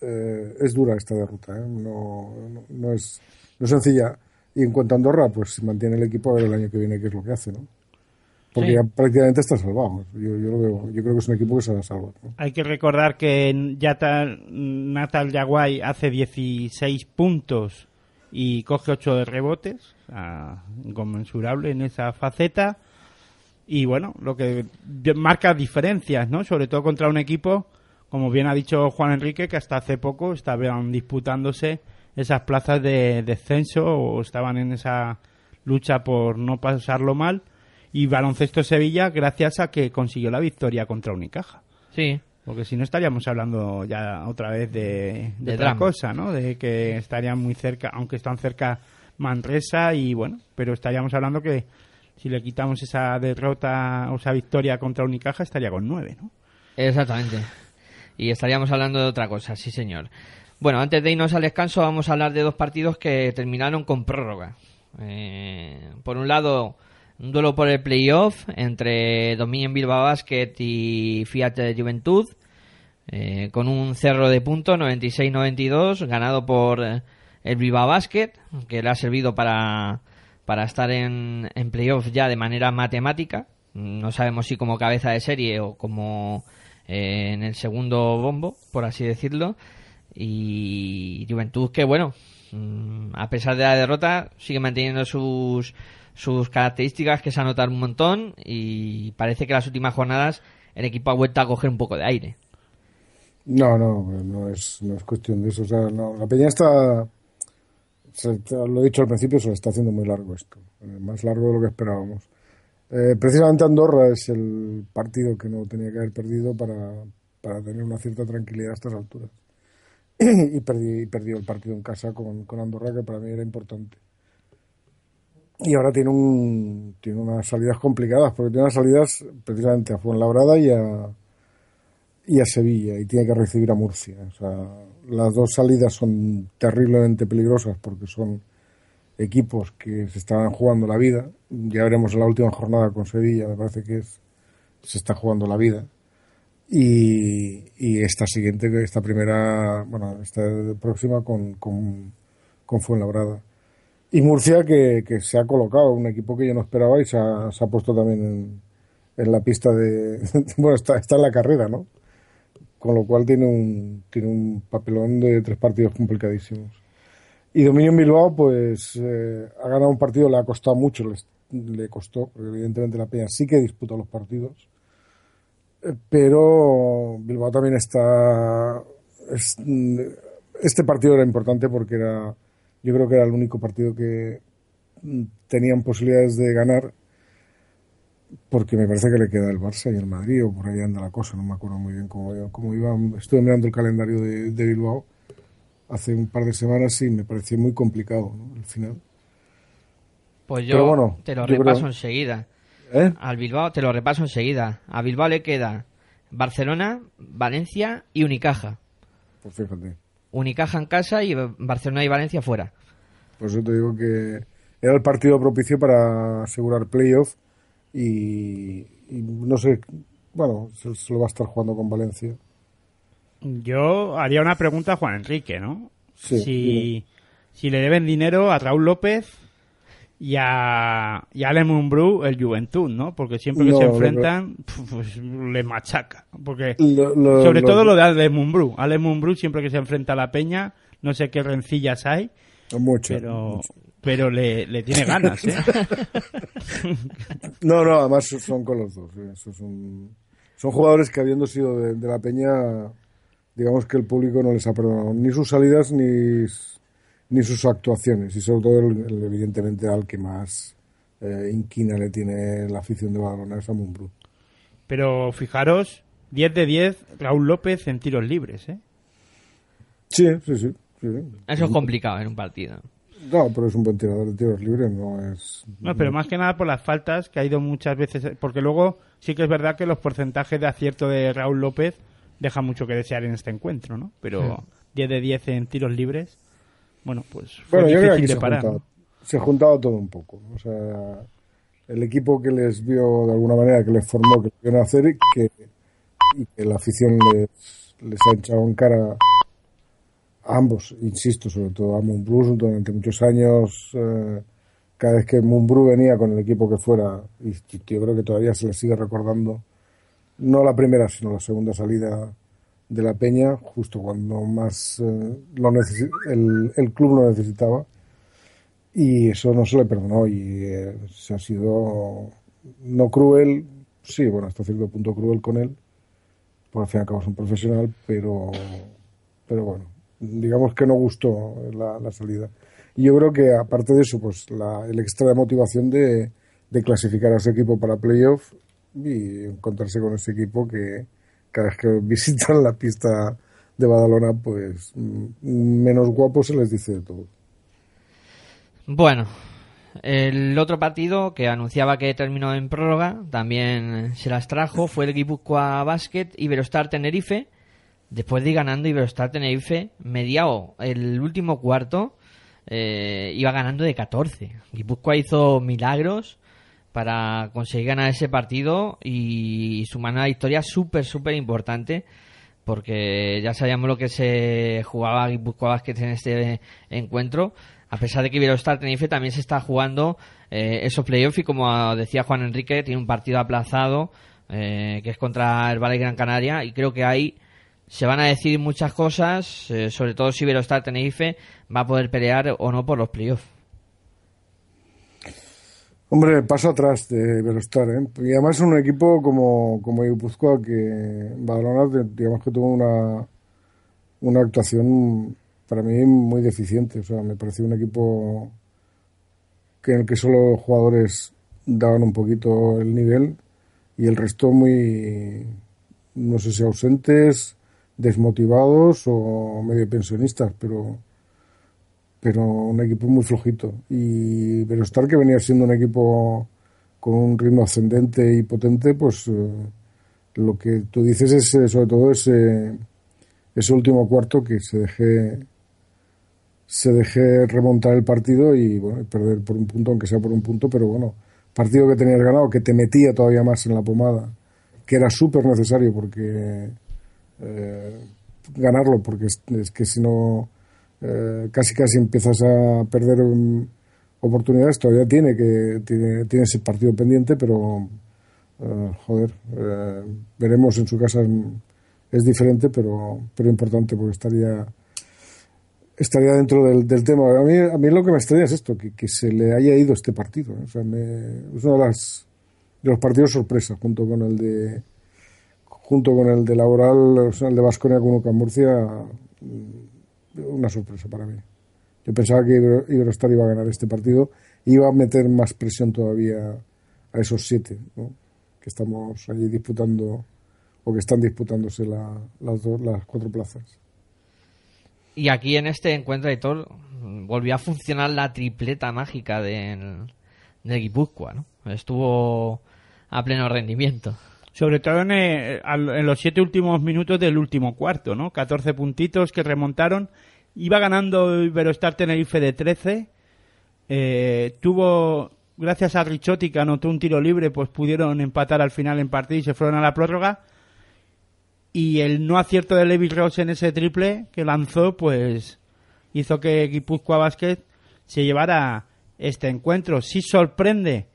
Eh, es dura esta derrota, ¿eh? no, no, es, no sencilla. Y en cuanto a Andorra, pues si mantiene el equipo a ver el año que viene qué es lo que hace, ¿no? Porque ya prácticamente está salvado. Yo, yo, lo veo. Yo creo que es un equipo que se va a salvar. Hay que recordar que Natal Yaguay hace 16 puntos y coge 8 de rebotes, inconmensurable en esa faceta y bueno, lo que marca diferencias, ¿no? Sobre todo contra un equipo, como bien ha dicho Juan Enrique, que hasta hace poco estaban disputándose esas plazas de descenso o estaban en esa lucha por no pasarlo mal. Y Baloncesto Sevilla, gracias a que consiguió la victoria contra Unicaja. Sí. Porque si no estaríamos hablando ya otra vez de, de, otra cosa, ¿no? De que estarían muy cerca, aunque están cerca Manresa y bueno, pero estaríamos hablando que si le quitamos esa derrota o esa victoria contra Unicaja, estaría con nueve, ¿no? Exactamente. Y estaríamos hablando de otra cosa, sí, señor. Bueno, antes de irnos al descanso, vamos a hablar de dos partidos que terminaron con prórroga. Eh, por un lado, un duelo por el playoff entre Dominion Bilbao Basket y Fiat Juventud, eh, con un cerro de puntos 96-92, ganado por el Bilbao Basket, que le ha servido para para estar en, en playoff ya de manera matemática. No sabemos si como cabeza de serie o como eh, en el segundo bombo, por así decirlo. Y Juventud que, bueno, mm, a pesar de la derrota, sigue manteniendo sus, sus características que se anotan un montón y parece que las últimas jornadas el equipo ha vuelto a coger un poco de aire. No, no, no es, no es cuestión de eso. O sea, la Peña está lo he dicho al principio, se le está haciendo muy largo esto, eh, más largo de lo que esperábamos. Eh, precisamente Andorra es el partido que no tenía que haber perdido para, para tener una cierta tranquilidad a estas alturas. y, perdió el partido en casa con, con, Andorra, que para mí era importante. Y ahora tiene, un, tiene unas salidas complicadas, porque tiene unas salidas precisamente a Fuenlabrada y a, y a Sevilla, y tiene que recibir a Murcia. O sea, las dos salidas son terriblemente peligrosas porque son equipos que se estaban jugando la vida. Ya veremos en la última jornada con Sevilla, me parece que es, se está jugando la vida. y, y esta siguiente, esta primera, bueno, esta próxima con, con, con Fuenlabrada. Y Murcia que, que, se ha colocado, un equipo que yo no esperaba y se ha, se ha puesto también en, en, la pista de... bueno, está, está en la carrera, ¿no? Con lo cual tiene un, tiene un papelón de tres partidos complicadísimos. Y Dominio en Bilbao, pues eh, ha ganado un partido, le ha costado mucho, le, costó, porque evidentemente la Peña sí que disputa los partidos pero Bilbao también está. Es, este partido era importante porque era. Yo creo que era el único partido que tenían posibilidades de ganar. Porque me parece que le queda el Barça y el Madrid, o por ahí anda la cosa, no me acuerdo muy bien cómo, cómo iba. Estuve mirando el calendario de, de, Bilbao hace un par de semanas y me pareció muy complicado ¿no? el final. Pues yo bueno, te lo repaso creo... enseguida. ¿Eh? Al Bilbao, te lo repaso enseguida. A Bilbao le queda Barcelona, Valencia y Unicaja. Pues fíjate. Unicaja en casa y Barcelona y Valencia fuera. Por eso te digo que era el partido propicio para asegurar playoff y, y no sé, bueno, se, se, lo va a estar jugando con Valencia. Yo haría una pregunta a Juan Enrique, ¿no? Sí, si, si le deben dinero a Raúl López y a, y a el Juventud, ¿no? Porque siempre que no, se enfrentan, pues le machaca. Porque, lo, lo, sobre todo lo de Ale Mumbrú. Ale Mumbrú siempre que se enfrenta a la Peña, no sé qué rencillas hay. Mucho. Pero, mucho. Pero le, le, tiene ganas, ¿eh? no, no, además son con los dos. ¿eh? Son, son jugadores que habiendo sido de, de la Peña, digamos que el público no les ha perdonado ni sus salidas ni ni sus actuaciones y sobre todo el, el, evidentemente al que más eh, inquina le tiene la afición de Badalona es a Mumbrú. Pero fijaros, 10 de 10 Raúl López en tiros libres, ¿eh? Sí, sí, sí. sí. Eso es complicado en un partido. No, pero es un buen tirador de tiros libres, no es... No, pero más que nada por las faltas que ha ido muchas veces, porque luego sí que es verdad que los porcentajes de acierto de Raúl López dejan mucho que desear en este encuentro, ¿no? Pero sí. 10 de 10 en tiros libres bueno, pues fue bueno, yo creo que de se, parar. Juntado, se ha juntado todo un poco. O sea, el equipo que les vio de alguna manera, que les formó, que vieron hacer y que, y que la afición les, les ha echado en cara ambos, insisto, sobre todo a Moonbrew durante muchos años. Eh, cada vez que Moonbrew venía con el equipo que fuera, y yo creo que todavía se le sigue recordando, no la primera, sino la segunda salida de la Peña justo cuando más eh, lo el, el, club lo necesitaba y eso no se le perdonó y eh, se ha sido no cruel, sí, bueno, hasta cierto punto cruel con él, porque al fin y al cabo es un profesional, pero, pero bueno, digamos que no gustó la, salida. Y yo creo que aparte de eso, pues la, el extra de motivación de, de clasificar a ese equipo para playoff y encontrarse con ese equipo que, cada vez que visitan la pista de Badalona, pues menos guapos se les dice de todo. Bueno, el otro partido que anunciaba que terminó en prórroga, también se las trajo, fue el Guipúzcoa Basket Iberostar Tenerife. Después de ir ganando Iberostar Tenerife, mediado el último cuarto, eh, iba ganando de 14. Guipúzcoa hizo milagros para conseguir ganar ese partido y sumar una victoria súper, súper importante porque ya sabíamos lo que se jugaba Guipúzcoa Basket en este encuentro a pesar de que Iberostar Tenerife también se está jugando eh, esos playoffs y como decía Juan Enrique tiene un partido aplazado eh, que es contra el Valle Gran Canaria y creo que ahí se van a decidir muchas cosas eh, sobre todo si Iberostar Tenerife va a poder pelear o no por los playoffs Hombre, paso atrás de Iberostar, ¿eh? Y además un equipo como, como que Badalona, digamos que tuvo una, una actuación para mí muy deficiente. O sea, me pareció un equipo que en el que solo los jugadores daban un poquito el nivel y el resto muy, no sé si ausentes, desmotivados o medio pensionistas, pero pero un equipo muy flojito. Y Verostar, que venía siendo un equipo con un ritmo ascendente y potente, pues eh, lo que tú dices es eh, sobre todo ese, ese último cuarto que se deje se deje remontar el partido y bueno, perder por un punto, aunque sea por un punto, pero bueno, partido que tenías ganado, que te metía todavía más en la pomada que era súper necesario porque eh, ganarlo, porque es, que si no eh, casi casi empiezas a perder um, oportunidades, todavía tiene que tiene, tiene ese partido pendiente, pero eh, joder, eh, veremos en su casa es diferente, pero pero importante porque estaría estaría dentro del, del tema. A mí, a mí lo que me extraña es esto, que, que se le haya ido este partido. O sea, me- es uno de, las, de los partidos sorpresa, junto con el de junto con el de Laboral, o el de Vasconia con Murcia, mm, una sorpresa para mí. Yo pensaba que Ibero- Iberostar iba a ganar este partido y iba a meter más presión todavía a esos siete, que estamos allí disputando o que están disputándose la- las, las cuatro plazas. Y aquí en este encuentro de todo volvió a funcionar la tripleta mágica del, del Guipúzcoa, ¿no? Estuvo a pleno rendimiento. Sobre todo en, eh, en los siete últimos minutos del último cuarto, ¿no? 14 puntitos que remontaron. Iba ganando Iberostar Tenerife de 13. Eh, tuvo, gracias a Richotti que anotó un tiro libre, pues pudieron empatar al final en partido y se fueron a la prórroga. Y el no acierto de Levi Ross en ese triple que lanzó, pues hizo que Guipúzcoa Basket se llevara este encuentro. Sí sorprende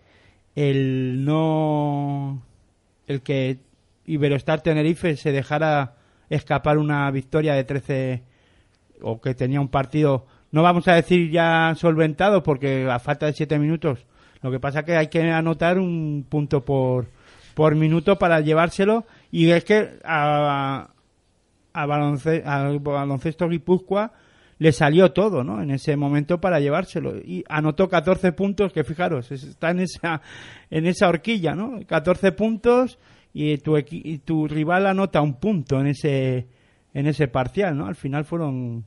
el no el que Iberostar Tenerife se dejara escapar una victoria de 13 o que tenía un partido no vamos a decir ya solventado porque a falta de 7 minutos lo que pasa que hay que anotar un punto por por minuto para llevárselo y es que a, a balonce- al baloncesto Guipúzcoa le salió todo, ¿no? En ese momento para llevárselo. Y anotó 14 puntos, que fijaros, es- está en esa, en esa horquilla, ¿no? 14 puntos y tu, y tu rival anota un punto en ese, en ese parcial, ¿no? Al final fueron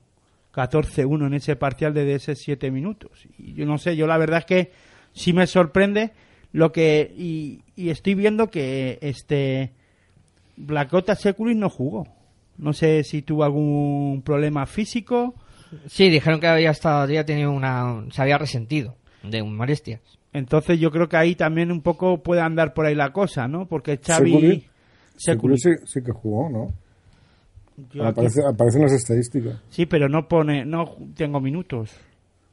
14-1 en ese parcial de esos 7 minutos. Y yo no sé, yo la verdad es que sí me sorprende lo que... Y, estoy viendo que este... Blacota Securis no jugó. No sé si tuvo algún problema físico. Sí, dijeron que había estado, había tenido una, se había resentido de molestias. Entonces yo creo que ahí también un poco puede andar por ahí la cosa, ¿no? Porque Xavi... Securis sí, sí que jugó, ¿no? Aparecen las estadísticas. Sí, pero no pone... No tengo minutos.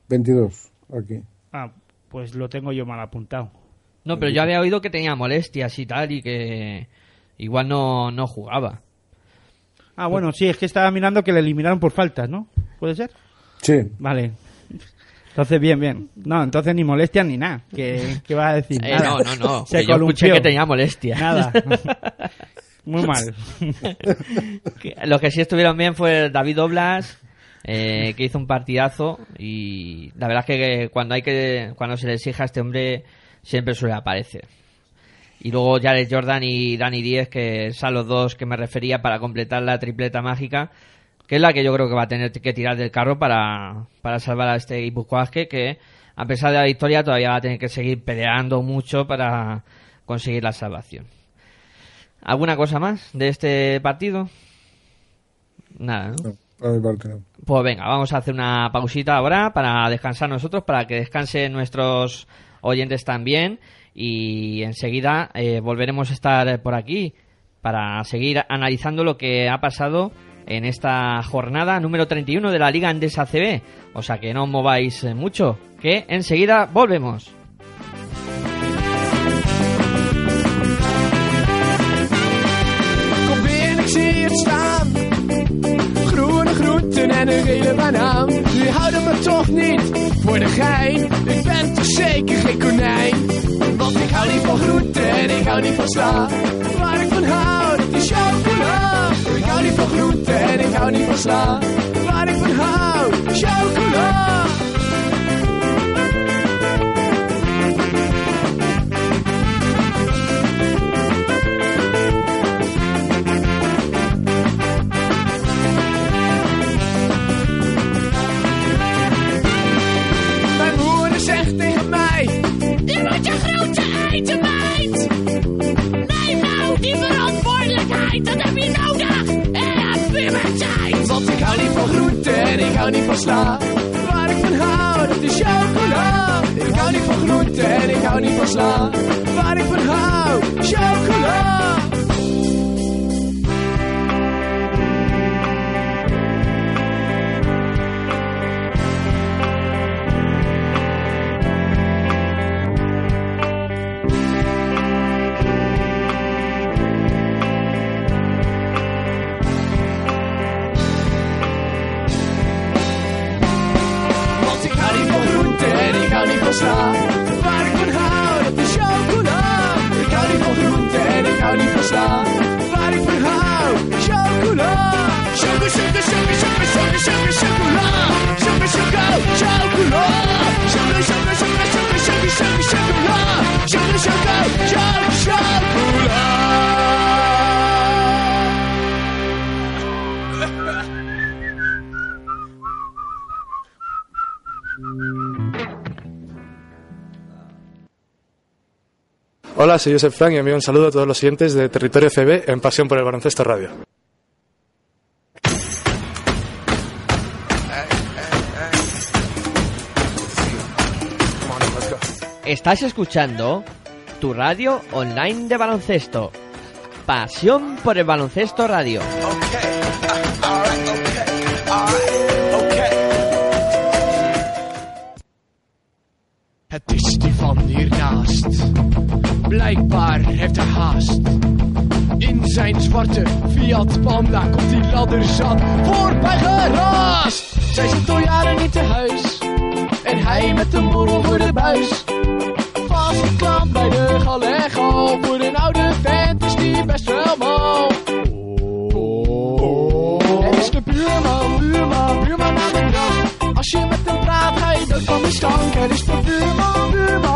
22 aquí. Ah, pues lo tengo yo mal apuntado. No, pero yo había oído que tenía molestias y tal y que igual no, no jugaba. Ah, bueno, sí, es que estaba mirando que le eliminaron por faltas, ¿no? ¿Puede ser? Sí, Vale. Entonces, bien, bien. No, entonces ni molestias ni nada. ¿Qué, qué vas a decir? Eh, Nada. no, no, no. Se que yo escuché columpió. que tenía molestias. Nada. Muy mal. Los que sí estuvieron bien fue David Oblas, eh, que hizo un partidazo y la verdad es que cuando hay que cuando se le exige a este hombre siempre suele aparecer. Y luego Jared Jordan y Danny Díez, que son los dos que me refería para completar la tripleta mágica, que es la que yo creo que va a tener que tirar del carro para, para salvar a este Guipúzcoa Basket, que a pesar de la victoria todavía va a tener que seguir peleando mucho para conseguir la salvación. ¿Alguna cosa más de este partido? Nada, no. Pues venga, vamos a hacer una pausita ahora para descansar nosotros, para que descansen nuestros oyentes también. Y enseguida eh, volveremos a estar por aquí para seguir analizando lo que ha pasado en esta jornada número 31 de la Liga Andesa CB. O sea que no os mováis eh, mucho, que enseguida volvemos. En een gele banaan. Die houden me toch niet voor de gein. Ik ben toch zeker geen konijn. Want ik hou niet van groenten en ik hou niet van sla. Waar ik van hou, dat is chocola. Van groenten en ik hou niet van sla. Waar ik van hou, chocola. Hou niet van sla. Waar ik van hou, dat is chocola. Ik hou niet van groente en ik hou niet van sla. Waar ik van hou, chocola. Hola, soy Josep Frank y envío un saludo a todos los siguientes de Territorio CB en Pasión por el Baloncesto Radio. Estás escuchando tu radio online de baloncesto. Pasión por el baloncesto radio. Het is die van hiernaast. Blijkbaar heeft hij haast. In zijn zwarte Fiat Panda komt die ladder zat voorbij geraast. Zij zit al jaren niet te huis. En hij met een borrel voor de buis. Vastgeklampt bij de galego. Voor een oude vent is die best wel mal. Het is de buurman, buurman, buurman aan de. Als je met hem praat, ga je dood van de stank. Het is de buurman, buurman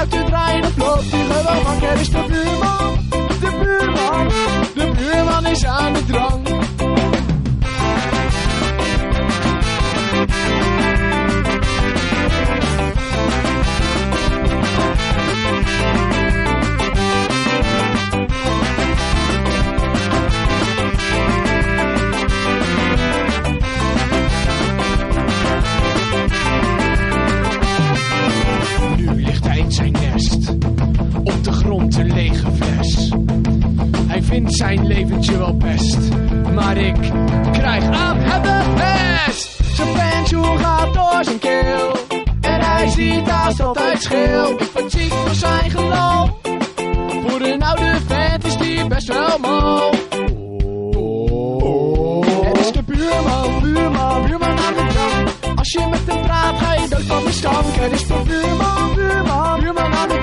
at du dreier det blått i med, da manker ich på Buhlmann, det Buhlmann, det Buhlmann, ich mit Drang. Hij vindt zijn leventje wel best. Maar ik krijg aan hem de pest. Zijn pensioen gaat door zijn keel. En hij ziet haast altijd scheel. Ik word ziek voor zijn geloof. Voor een oude vent is die best wel mal. Het is de buurman, buurman, buurman aan de drank. Als je met hem praat, ga je dood van de stank. Het is de buurman, buurman, buurman aan de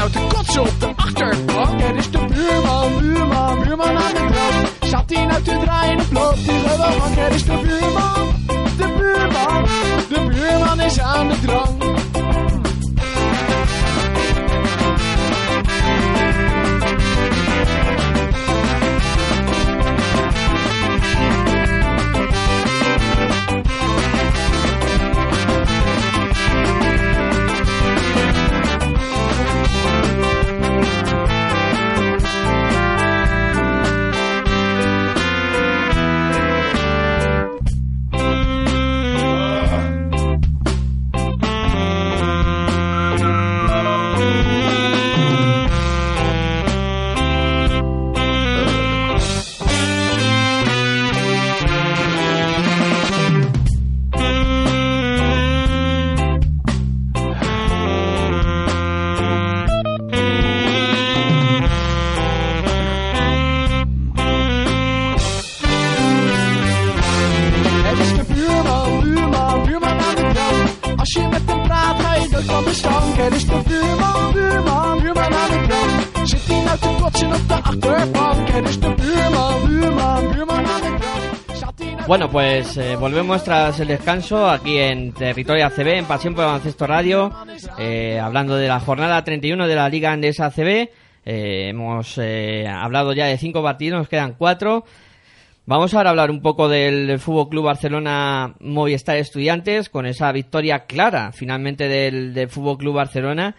nou te op de achterbank? Het is de buurman, buurman, buurman aan de drank. Zat hij nou te draaien of loopt hij gewoon? Het is de buurman, de buurman, de buurman is aan de drank. Pues eh, volvemos tras el descanso aquí en Territorio ACB, en Pasión por Baloncesto Radio, eh, hablando de la jornada 31 de la Liga Andesa ACB. Eh, hemos eh, hablado ya de cinco partidos, nos quedan cuatro. Vamos ahora a hablar un poco del Fútbol Club Barcelona Movistar Estudiantes con esa victoria clara finalmente del, del Fútbol Club Barcelona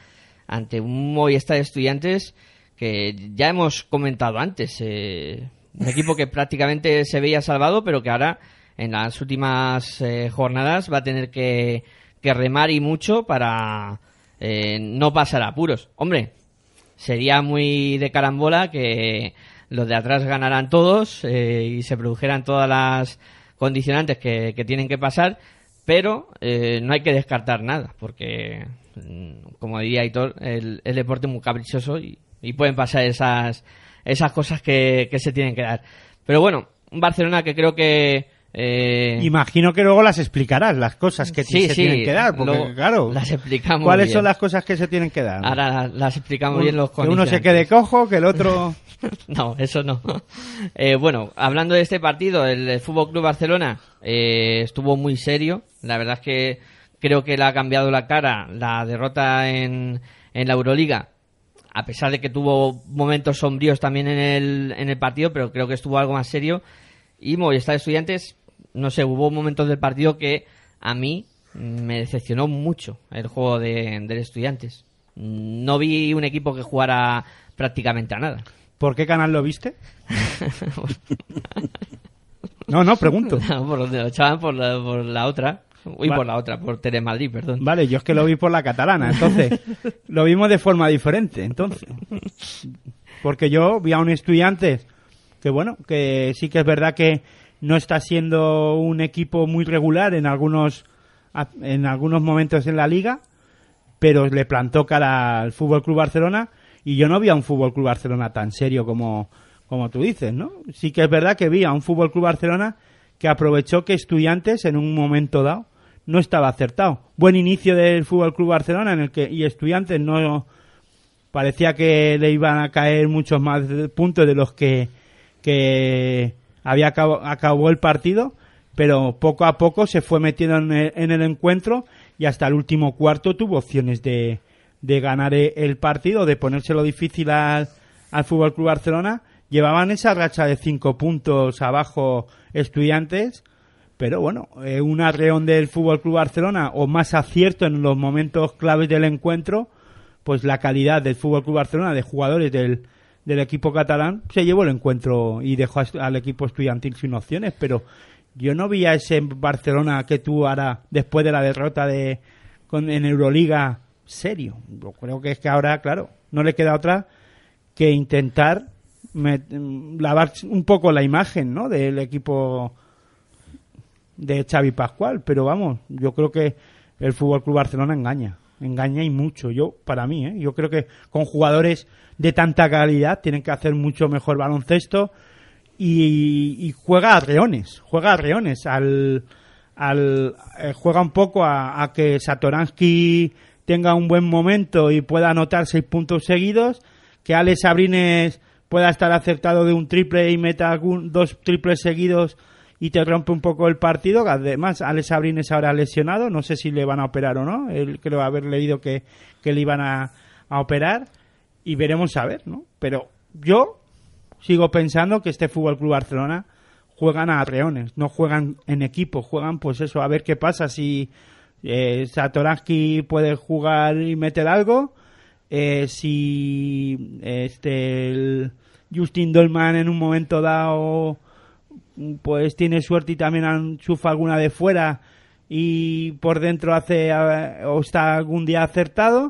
ante un Movistar Estudiantes que ya hemos comentado antes. eh, un equipo que prácticamente se veía salvado, pero que ahora en las últimas eh, jornadas va a tener que, que remar y mucho para eh, no pasar apuros. Hombre, sería muy de carambola que los de atrás ganaran todos eh, y se produjeran todas las condicionantes que, que tienen que pasar, pero eh, no hay que descartar nada, porque, mm, como diría Hitor, el, el deporte es muy caprichoso y, y pueden pasar esas, esas cosas que, que se tienen que dar. Pero bueno, un Barcelona que creo que... eh, Imagino que luego las explicarás, las cosas que Sí, se sí, tienen que dar, porque luego claro, las explicamos ¿cuáles bien. son las cosas que se tienen que dar? Ahora las explicamos Un- bien los que uno se quede cojo, que el otro... No, eso no. Eh, bueno, hablando de este partido, el Fútbol Club Barcelona eh, estuvo muy serio. La verdad es que creo que le ha cambiado la cara la derrota en, en la Euroliga. A pesar de que tuvo momentos sombríos también en el, en el partido, pero creo que estuvo algo más serio. Y Movistar Estudiantes no sé, hubo momentos del partido que a mí me decepcionó mucho el juego de, del Estudiantes. No vi un equipo que jugara prácticamente a nada. ¿Por qué canal lo viste? no, no, pregunto. No, por donde lo echaban por la, por la otra. Uy, por la otra, por Telemadrid, perdón. Vale, yo es que lo vi por la catalana, entonces lo vimos de forma diferente, entonces. Porque yo vi a un estudiante que bueno, que sí que es verdad que no está siendo un equipo muy regular en algunos en algunos momentos en la liga, pero le plantó cara al Fútbol Club Barcelona y yo no vi a un Fútbol Club Barcelona tan serio como como tú dices, ¿no? Sí que es verdad que vi a un Fútbol Club Barcelona que aprovechó que Estudiantes en un momento dado no estaba acertado. Buen inicio del Fútbol Club Barcelona en el que y Estudiantes no parecía que le iban a caer muchos más puntos de los que que había acabado, acabó el partido, pero poco a poco se fue metiendo en el, en el encuentro y hasta el último cuarto tuvo opciones de, de ganar e- el partido, de ponérselo difícil al, al Fútbol Club Barcelona. Llevaban esa racha de cinco puntos abajo estudiantes, pero bueno, eh, un arreón del Fútbol Club Barcelona o más acierto en los momentos claves del encuentro, pues la calidad del Fútbol Club Barcelona, de jugadores del, del equipo catalán, se llevó el encuentro y dejó al equipo estudiantil sin opciones, pero yo no vi a ese Barcelona que tú ahora, después de la derrota de con, en Euroliga, serio. Yo creo que es que ahora, claro, no le queda otra que intentar met- lavar un poco la imagen ¿no? del equipo de Xavi Pascual, pero vamos, yo creo que el Fútbol Club Barcelona engaña, engaña y mucho. Yo, para mí, ¿eh? yo creo que con jugadores de tanta calidad tienen que hacer mucho mejor baloncesto y, juega a reones, juega a reones, al, eh, juega un poco a, a que Satoransky tenga un buen momento y pueda anotar seis puntos seguidos, que Alex Abrines pueda estar acertado de un triple y meta algún, dos triples seguidos y te rompe un poco el partido. Además, Alex Abrines ahora lesionado, no sé si le van a operar o no. Él creo haber leído que, que le iban a, a operar y veremos a ver, ¿no? Pero yo sigo pensando que este Fútbol Club Barcelona juegan a reones, no juegan en equipo, juegan pues eso, a ver qué pasa si eh, Satoransky puede jugar y meter algo, eh, si este el Justin Dolman en un momento dado pues tiene suerte y también enchufa alguna de fuera y por dentro hace o está algún día acertado,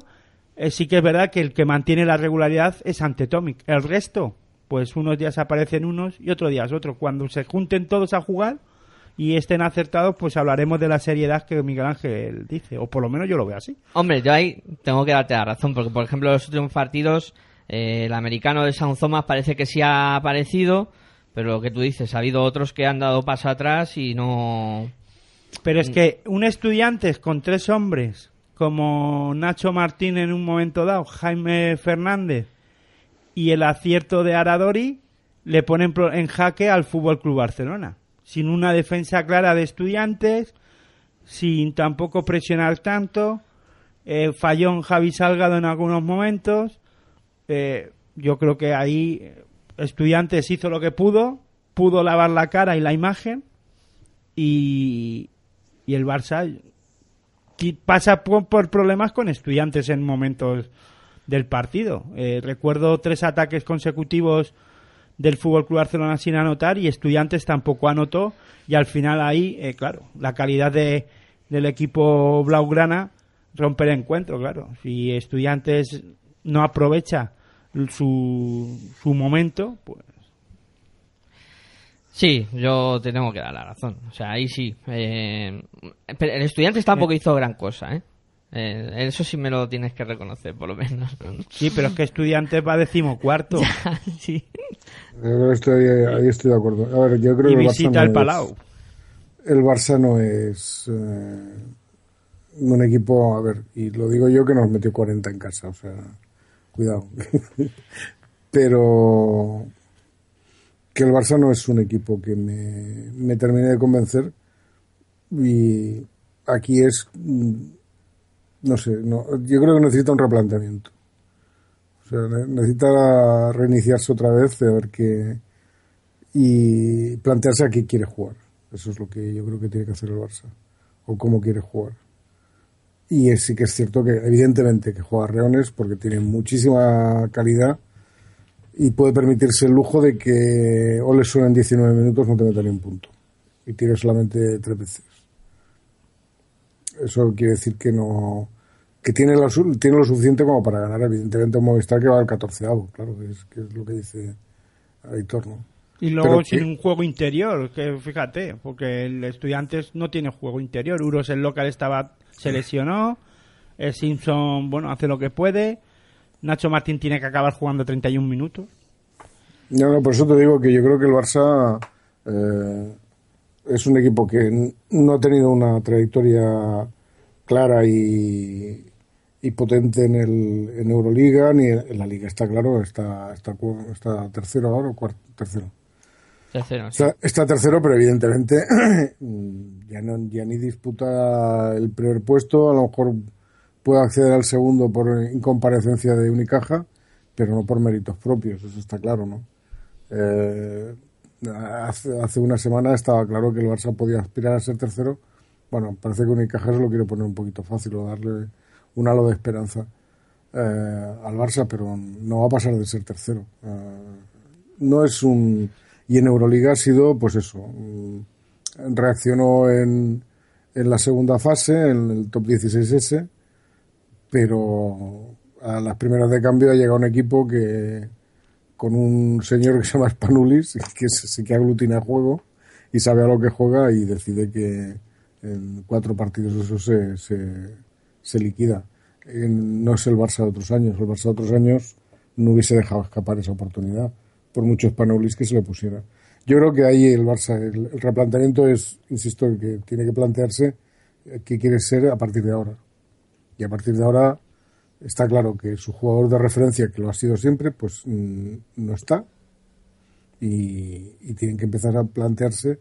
eh, sí que es verdad que el que mantiene la regularidad es Antetomic. El resto, pues unos días aparecen unos y otros días otros. Cuando se junten todos a jugar y estén acertados, pues hablaremos de la seriedad que Miguel Ángel dice, o por lo menos yo lo veo así. Hombre, yo ahí tengo que darte la razón, porque por ejemplo los últimos partidos, eh, el americano de San Thomas parece que sí ha aparecido, pero lo que tú dices, ha habido otros que han dado paso atrás y no... Pero es que un estudiante con tres hombres, como Nacho Martín en un momento dado, Jaime Fernández y el acierto de Aradori, le ponen en jaque al Fútbol Club Barcelona. Sin una defensa clara de estudiantes, sin tampoco presionar tanto, eh, falló en Javi Salgado en algunos momentos. eh, yo creo que ahí Estudiantes hizo lo que pudo, pudo lavar la cara y la imagen, y, y el Barça pasa por, problemas con estudiantes en momentos del partido. Eh, recuerdo tres ataques consecutivos del Fútbol Club Barcelona sin anotar y estudiantes tampoco anotó y al final ahí, eh, claro, la calidad de, del equipo blaugrana rompe el encuentro, claro. Si estudiantes no aprovecha su, su momento, pues Sí, yo te tengo que dar la razón. O sea, ahí sí. Eh, pero el estudiante tampoco hizo gran cosa, ¿eh? Eh, Eso sí me lo tienes que reconocer, por lo menos. sí, pero es que estudiantes va decimocuarto sí. Yo estoy, ahí estoy de acuerdo. A ver, yo creo y que el Barça no el es- Palau. el Barça no es eh, un equipo, a ver, y lo digo yo que nos metió 40 en casa, o sea, cuidado. Pero que el Barça no es un equipo que me, me termine de convencer y aquí es, mm, no sé, no, yo creo que necesita un replanteamiento. O sea, ne- necesita reiniciarse otra vez, a ver qué, y plantearse a qué quiere jugar. Eso es lo que yo creo que tiene que hacer el Barça. O cómo quiere jugar. Y sí que es cierto que, evidentemente, que juega a Reones porque tiene muchísima calidad y puede permitirse el lujo de que Ole solo en 19 minutos no te meta ni un punto. Y tire solamente tres veces. Eso quiere decir que no que tiene lo, tiene lo suficiente como para ganar, evidentemente, un Movistar que va al 14 claro, que es, que es lo que dice Aitor, ¿no? Y luego sin un juego interior, que fíjate, porque el Estudiantes no tiene juego interior. Uros el local estaba se lesionó, el Simpson, bueno, hace lo que puede. Nacho Martín tiene que acabar jugando 31 minutos. No, no, por eso te digo que yo creo que el Barça eh, es un equipo que no ha tenido una trayectoria clara y, y potente en, el, en Euroliga ni en, en la Liga. Está claro, está, está, está tercero ahora o cuarto, tercero. Tercero. Está, tercero, pero evidentemente ya, no, ya ni disputa el primer puesto. A lo mejor puede acceder al segundo por incomparecencia de Unicaja, pero no por méritos propios, eso está claro, ¿no? Eh, hace, hace una semana estaba claro que el Barça podía aspirar a ser tercero. Bueno, parece que Unicaja se lo quiere poner un poquito fácil o darle un halo de esperanza eh, al Barça, pero no va a pasar de ser tercero. Eh, no es un y en Euroliga ha sido pues eso mm, reaccionó en, en la segunda fase en el top 16S pero a las primeras de cambio ha llegado un equipo que con un señor que se llama Spanulis que se que aglutina juego y sabe a lo que juega y decide que en cuatro partidos eso se, se, se liquida. No es el Barça de otros años el Barça de otros años no hubiese dejado escapar esa oportunidad por mucho Spanulis que se le pusiera yo creo que ahí el Barça el, el replanteamiento es insisto que tiene que plantearse eh, qué quiere ser a partir de ahora y a partir de ahora está claro que su jugador de referencia, que lo ha sido siempre, pues mm, no está. Y, y tienen que empezar a plantearse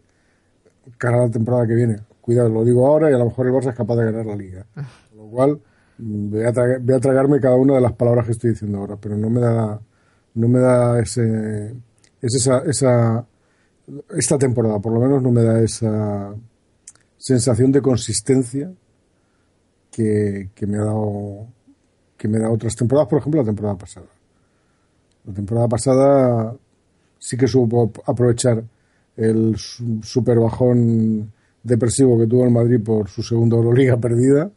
cara a la temporada que viene. Cuidado, lo digo ahora y a lo mejor el Barça es capaz de ganar la liga. Con lo cual, mm, voy a, voy a tragarme cada una de las palabras que estoy diciendo ahora, pero no me da, no me da ese, es esa, esa, esta temporada, por lo menos no me da esa sensación de consistencia que, que me ha dado que me da otras temporadas, por ejemplo la temporada pasada. La temporada pasada sí que supo aprovechar el su- super bajón depresivo que tuvo el Madrid por su segunda Euroliga perdida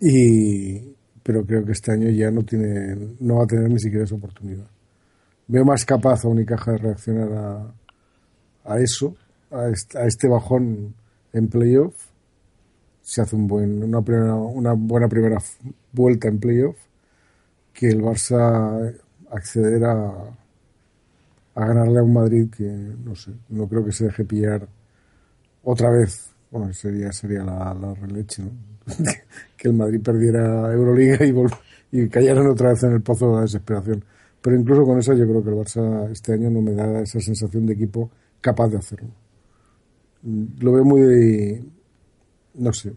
y pero creo que este año ya no tiene no va a tener ni siquiera esa oportunidad. Veo más capaz a Unicaja de reaccionar a, a eso, a este, bajón en playoff se hace un buen, una, primera, una buena primera vuelta en playoff, que el Barça acceder a, a ganarle a un Madrid que, no sé, no creo que se deje pillar otra vez. Bueno, sería, sería la, la releche, que el Madrid perdiera Euroliga y, y cayeran otra vez en el pozo de la desesperación. Pero incluso con eso yo creo que el Barça este año no me da esa sensación de equipo capaz de hacerlo. Mm, Lo veo muy, no sé,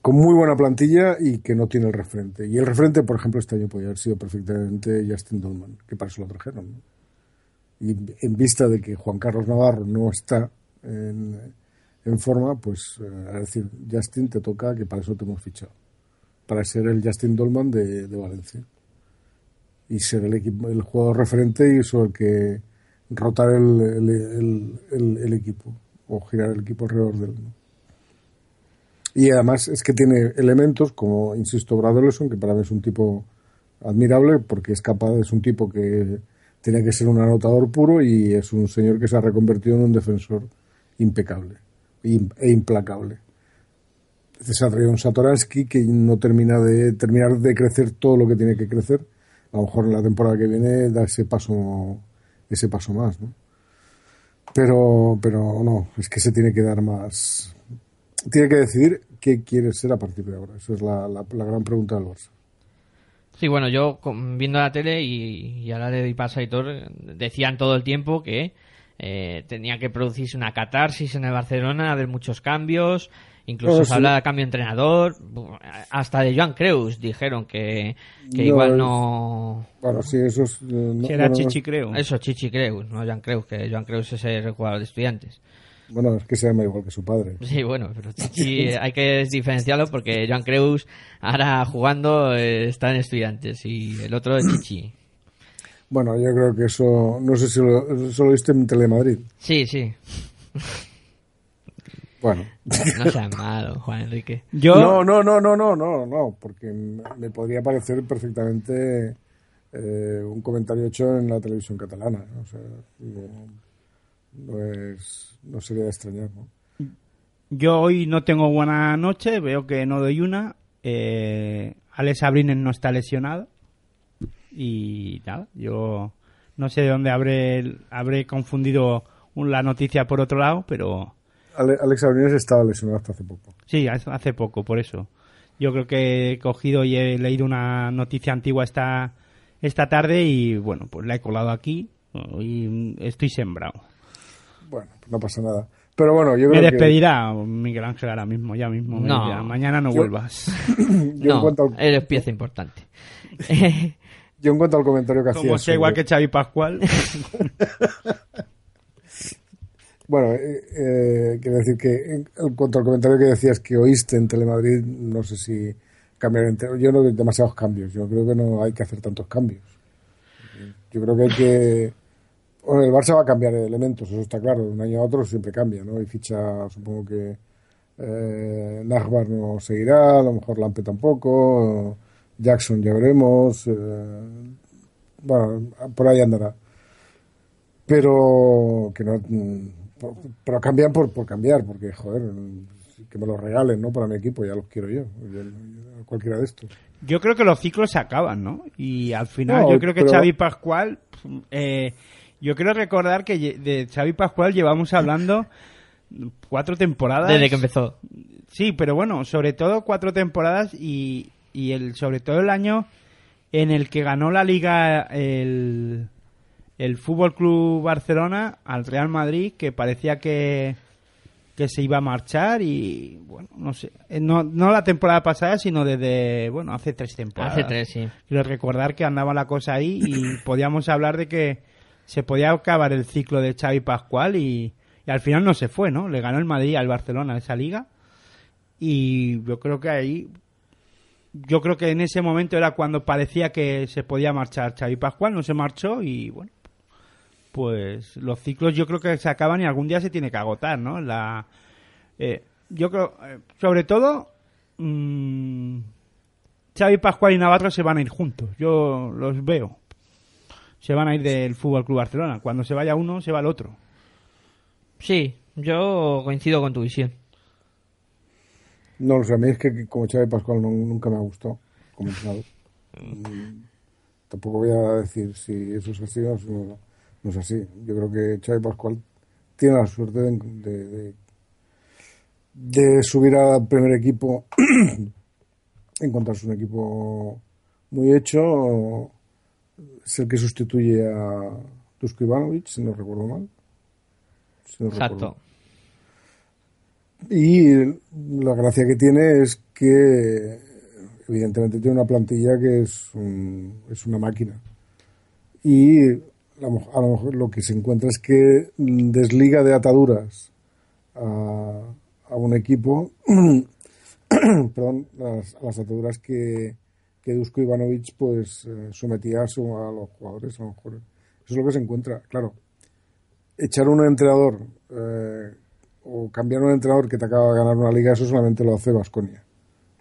con muy buena plantilla y que no tiene el referente. Y el referente, por ejemplo, este año podría haber sido perfectamente Justin Dolman, que para eso lo trajeron. Y en vista de que Juan Carlos Navarro no está en, forma, pues eh, a decir, Justin te toca, que para eso te hemos fichado. Para ser el Justin Dolman de Valencia. Y ser el, equipo, el jugador referente y sobre el que rotar el, el, equipo o girar el equipo alrededor de él. Y además es que tiene elementos como, insisto, Brad Ellison, que para mí es un tipo admirable porque es capaz, es un tipo que tenía que ser un anotador puro y es un señor que se ha reconvertido en un defensor impecable im- e implacable. Se ha traído un Satoransky que no termina de terminar de crecer todo lo que tiene que crecer. A lo mejor en la temporada que viene da ese paso ese paso más, ¿no? Pero pero no, es que se tiene que dar más tiene que decidir qué quiere ser a partir de ahora. Esa es la, la, la gran pregunta del Barça. Sí, bueno, yo viendo la tele y, y ahora le doy paso a Aitor, decían todo el tiempo que eh, tenía que producirse una catarsis en el Barcelona, haber muchos cambios, incluso Oh, se sí. habla de cambio de entrenador, hasta de Joan Creus dijeron que, que No, igual no... Bueno, sí, eso es... eh, no- Si era bueno, Chichi, creo. Eso, Chichi Creus, no Joan Creus, que Joan Creus es el jugador de estudiantes. Bueno, es que se llama igual que su padre. Sí, bueno, pero Chichi hay que diferenciarlo porque Joan Creus ahora jugando eh, está en estudiantes y el otro es Chichi. Bueno, yo creo que eso, no sé si lo, eso lo viste en Telemadrid. Sí, sí. Bueno. No seas malo, Juan Enrique. Yo, No, no, no, no, no, no, no, porque me podría parecer perfectamente eh, un comentario hecho en la televisión catalana. ¿no? O sea, no, no es, no sería de extrañar, ¿no? yo hoy no tengo buena noche, veo que no doy una. Eh, Alex Abrines no está lesionado. Y nada, yo no sé de dónde habré, habré confundido un- la noticia por otro lado, pero Ale- Alex Abrines estaba lesionado hasta hace poco. sí, hace hace poco, por eso. Yo creo que he cogido y he leído una noticia antigua esta, esta tarde y bueno, pues la he colado aquí y estoy sembrado. Bueno, pues no pasa nada. Pero bueno, yo Me creo que despedirá Miguel Ángel ahora mismo, ya mismo. me No. dirá, mañana no Yo- vuelvas. yo en no, cuanto al, eres pieza importante. yo en cuanto al comentario que Como hacías sea igual que Xavi Pascual. Bueno, eh, eh, quiero decir que en, cuanto al comentario que decías que oíste en Telemadrid, no sé si cambiar entero. Yo no veo demasiados cambios. Yo creo que no hay que hacer tantos cambios. Yo creo que hay que. El Barça va a cambiar elementos, eso está claro. De un año a otro siempre cambia, ¿no? Y ficha, supongo que eh, no seguirá, a lo mejor Lampe tampoco, Jackson ya veremos. eh, bueno, por ahí andará pero que no por- pero cambian por, por cambiar porque joder que me los regalen no para mi equipo ya los quiero yo, yo- yo- cualquiera de estos Yo creo que los ciclos se acaban, ¿no? Y al final No, yo creo que pero- Xavi Pascual, eh, yo quiero recordar que de Xavi Pascual llevamos hablando cuatro temporadas. Desde que empezó. Sí, pero bueno, sobre todo cuatro temporadas y, y el sobre todo el año en el que ganó la liga el, el Fútbol Club Barcelona al Real Madrid, que parecía que, que se iba a marchar y bueno, no sé, eh, no, no la temporada pasada, sino desde, bueno, hace tres temporadas. Hace tres, sí. Quiero recordar que andaba la cosa ahí y podíamos hablar de que se podía acabar el ciclo de Xavi Pascual y, y al final no se fue, ¿no? Le ganó el Madrid al Barcelona esa liga y yo creo que ahí yo creo que en ese momento era cuando parecía que se podía marchar Xavi Pascual, no se marchó y bueno, pues los ciclos yo creo que se acaban y algún día se tiene que agotar, ¿no? La eh, yo creo eh, sobre todo mm, Xavi Pascual y Navarro se van a ir juntos, yo los veo. Se van a ir del Fútbol Club Barcelona. Cuando se vaya uno, se va el otro. Sí, yo coincido con tu visión. no lo sé a mí es que como Xavi Pascual no- nunca me ha gustado como entrenador Mm, tampoco voy a decir si eso es así o no, no es así yo creo que Xavi Pascual tiene la suerte de, de, de- de subir al primer equipo encontrarse un equipo muy hecho es el que sustituye a Dusko Ivanovic si no recuerdo mal Si no recuerdo Exacto. y la gracia que tiene es que evidentemente tiene una plantilla que es, un- es una máquina. Y a lo, mejor- lo que se encuentra es que desliga de ataduras a, a un equipo, perdón, las, las ataduras que, que Dusko Ivanovic pues eh, sometía a, su- a los jugadores. A lo mejor. Eso es lo que se encuentra. Claro, echar un entrenador eh, o cambiar un entrenador que te acaba de ganar una liga, eso solamente lo hace Vasconia.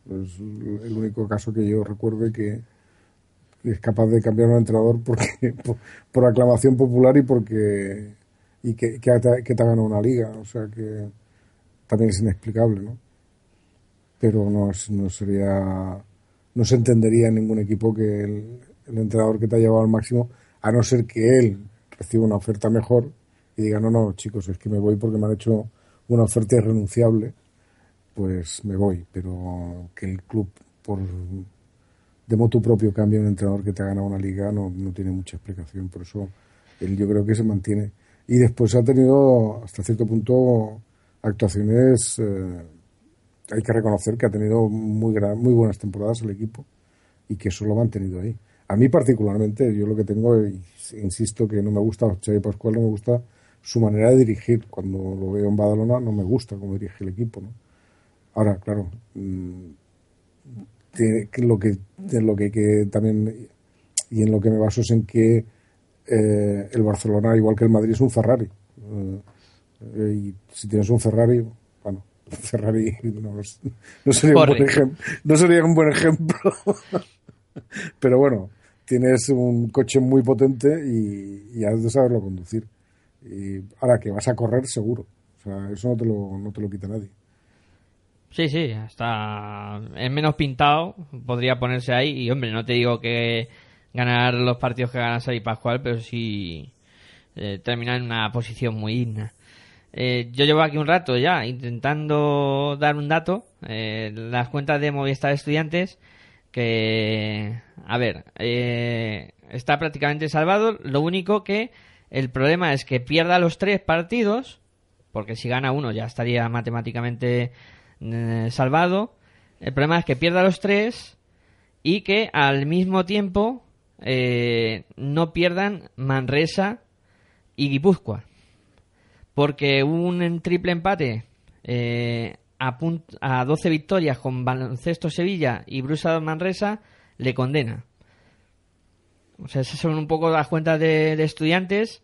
Es el único caso que yo recuerde que es capaz de cambiar un entrenador porque por, aclamación popular y porque y que, que, te, ha ganado una liga. O sea que también es inexplicable, ¿no? Pero no, no sería no se entendería en ningún equipo que el, el entrenador que te ha llevado al máximo, a no ser que él reciba una oferta mejor y diga, no, no, chicos, es que me voy porque me han hecho una oferta irrenunciable, pues me voy. Pero que el club, por de motu propio, cambie un entrenador que te ha ganado una liga, no, no tiene mucha explicación. Por eso él yo creo que se mantiene. Y después ha tenido, hasta cierto punto, actuaciones... eh, hay que reconocer que ha tenido muy, gran- muy buenas temporadas el equipo y que eso lo ha mantenido ahí. A mí particularmente, yo lo que tengo, insisto que no me gusta Xavi Pascual, no me gusta su manera de dirigir. Cuando lo veo en Badalona no me gusta cómo dirige el equipo. ¿no? Ahora, claro, mm, tiene que lo que lo que, también y en lo que me baso es en que eh, el Barcelona, igual que el Madrid, es un Ferrari. Eh, y si tienes un Ferrari, bueno, Ferrari no, sería, un buen Corre. ejem- no sería un buen ejemplo. Pero bueno, tienes un coche muy potente y, y has de saberlo conducir. Y ahora que vas a correr, seguro. O sea, eso no te lo, no te lo quita nadie. Sí, sí, está es menos pintado, podría ponerse ahí. Y hombre, no te digo que ganar los partidos que gana Xavi Pascual, pero sí eh, terminar en una posición muy digna. Eh, yo llevo aquí un rato ya intentando dar un dato, eh, las cuentas de Movistar Estudiantes, que, a ver, eh, está prácticamente salvado, lo único que el problema es que pierda los tres partidos, porque si gana uno ya estaría matemáticamente eh, salvado. El problema es que pierda los tres y que al mismo tiempo eh, no pierdan Manresa y Guipúzcoa. Porque un triple empate eh, a, a 12 victorias con Baloncesto Sevilla y Brusa Manresa le condena. O sea, esas son un poco las cuentas de, de estudiantes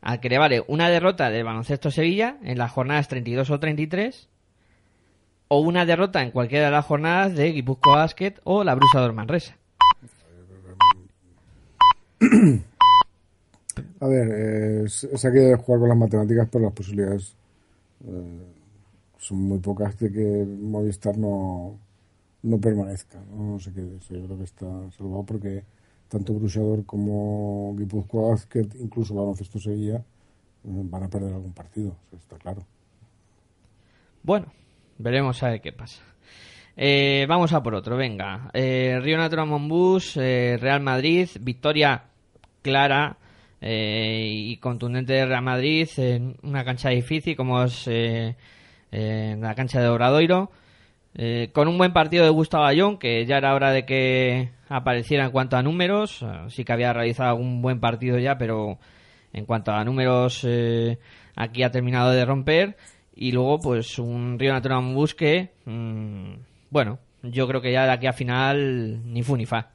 al que le vale una derrota del Baloncesto Sevilla en las jornadas 32 o 33 o una derrota en cualquiera de las jornadas de Guipúzcoa Basket o la Brusador Manresa. A ver, eh, se que jugar con las matemáticas, pero las posibilidades eh, son muy pocas de que Movistar no, no permanezca. No, No sé qué eso yo creo que está salvado porque tanto Brusador como Guipúzcoa Basket, incluso Baloncesto Sevilla, eh, van a perder algún partido, eso está claro. Bueno, veremos a ver qué pasa. Eh, vamos a por otro, venga. Eh, Río Natural Monbus, eh, Real Madrid, victoria clara eh, y contundente de Real Madrid en una cancha difícil como es eh, eh, la cancha de Obradoiro. Con un buen partido de Gustavo Ayón, que ya era hora de que apareciera en cuanto a números. Sí que había realizado un buen partido ya, pero en cuanto a números, aquí ha terminado de romper. Y luego, pues, un Río Natural Monbus que, mm, bueno, yo creo que ya de aquí a final ni fu ni fa.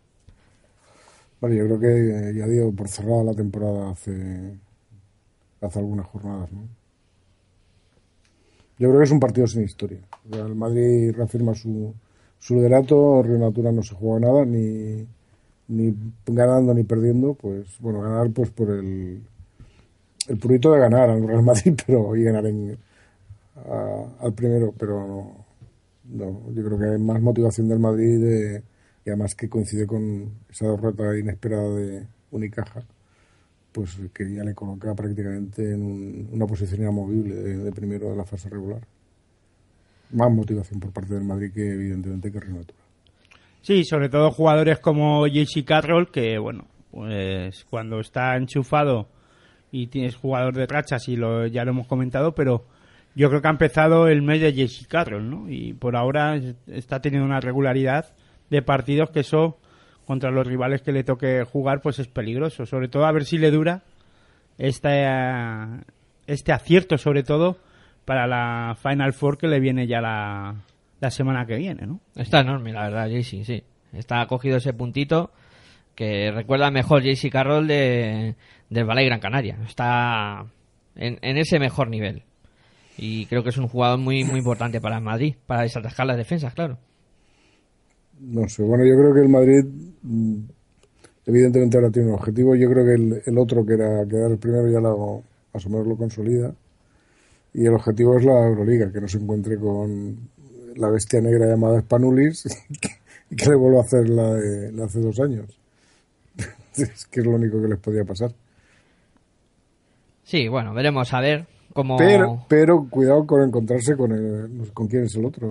Vale, yo creo que eh, ya dio por cerrada la temporada hace, hace algunas jornadas, ¿no? Yo creo que es un partido sin historia. El Madrid reafirma su, su liderato, Río Natura no se juega nada, ni, ni ganando ni perdiendo, pues bueno, ganar pues por el, el purito de ganar al Real Madrid, pero y ganar en, a- al primero, pero no, no, yo creo que hay más motivación del Madrid de- y además que coincide con esa derrota inesperada de Unicaja, pues que ya le coloca prácticamente en un- una posición inamovible de, primero de la fase regular. Más motivación por parte del Madrid que evidentemente que Río. Sí, sobre todo jugadores como JC Carroll, que bueno, pues cuando está enchufado y tienes jugador de rachas, y lo, ya lo hemos comentado, pero yo creo que ha empezado el mes de JC Carroll, ¿no? Y por ahora es- está teniendo una regularidad de partidos que eso, contra los rivales que le toque jugar, pues es peligroso. Sobre todo a ver si le dura este, este acierto, sobre todo para la Final Four que le viene ya la, la semana que viene, ¿no? Está enorme, la verdad, JC, sí. Está cogido ese puntito que recuerda mejor JC Carroll de, del Ballet Gran Canaria. Está en ese mejor nivel. Y creo que es un jugador muy muy importante para el Madrid, para desatascar las defensas, claro. No sé, bueno, yo creo que el Madrid mm, evidentemente ahora tiene un objetivo. Yo creo que el, el otro, que era quedar el primero, ya lo, más o menos lo consolida. Y el objetivo es la Euroliga, que no se encuentre con la bestia negra llamada Spanulis y que le vuelva a hacer la de, la de hace dos años. es que es lo único que les podía pasar. Sí, bueno, veremos a ver Pero, pero cuidado con encontrarse con el, con quién es el otro.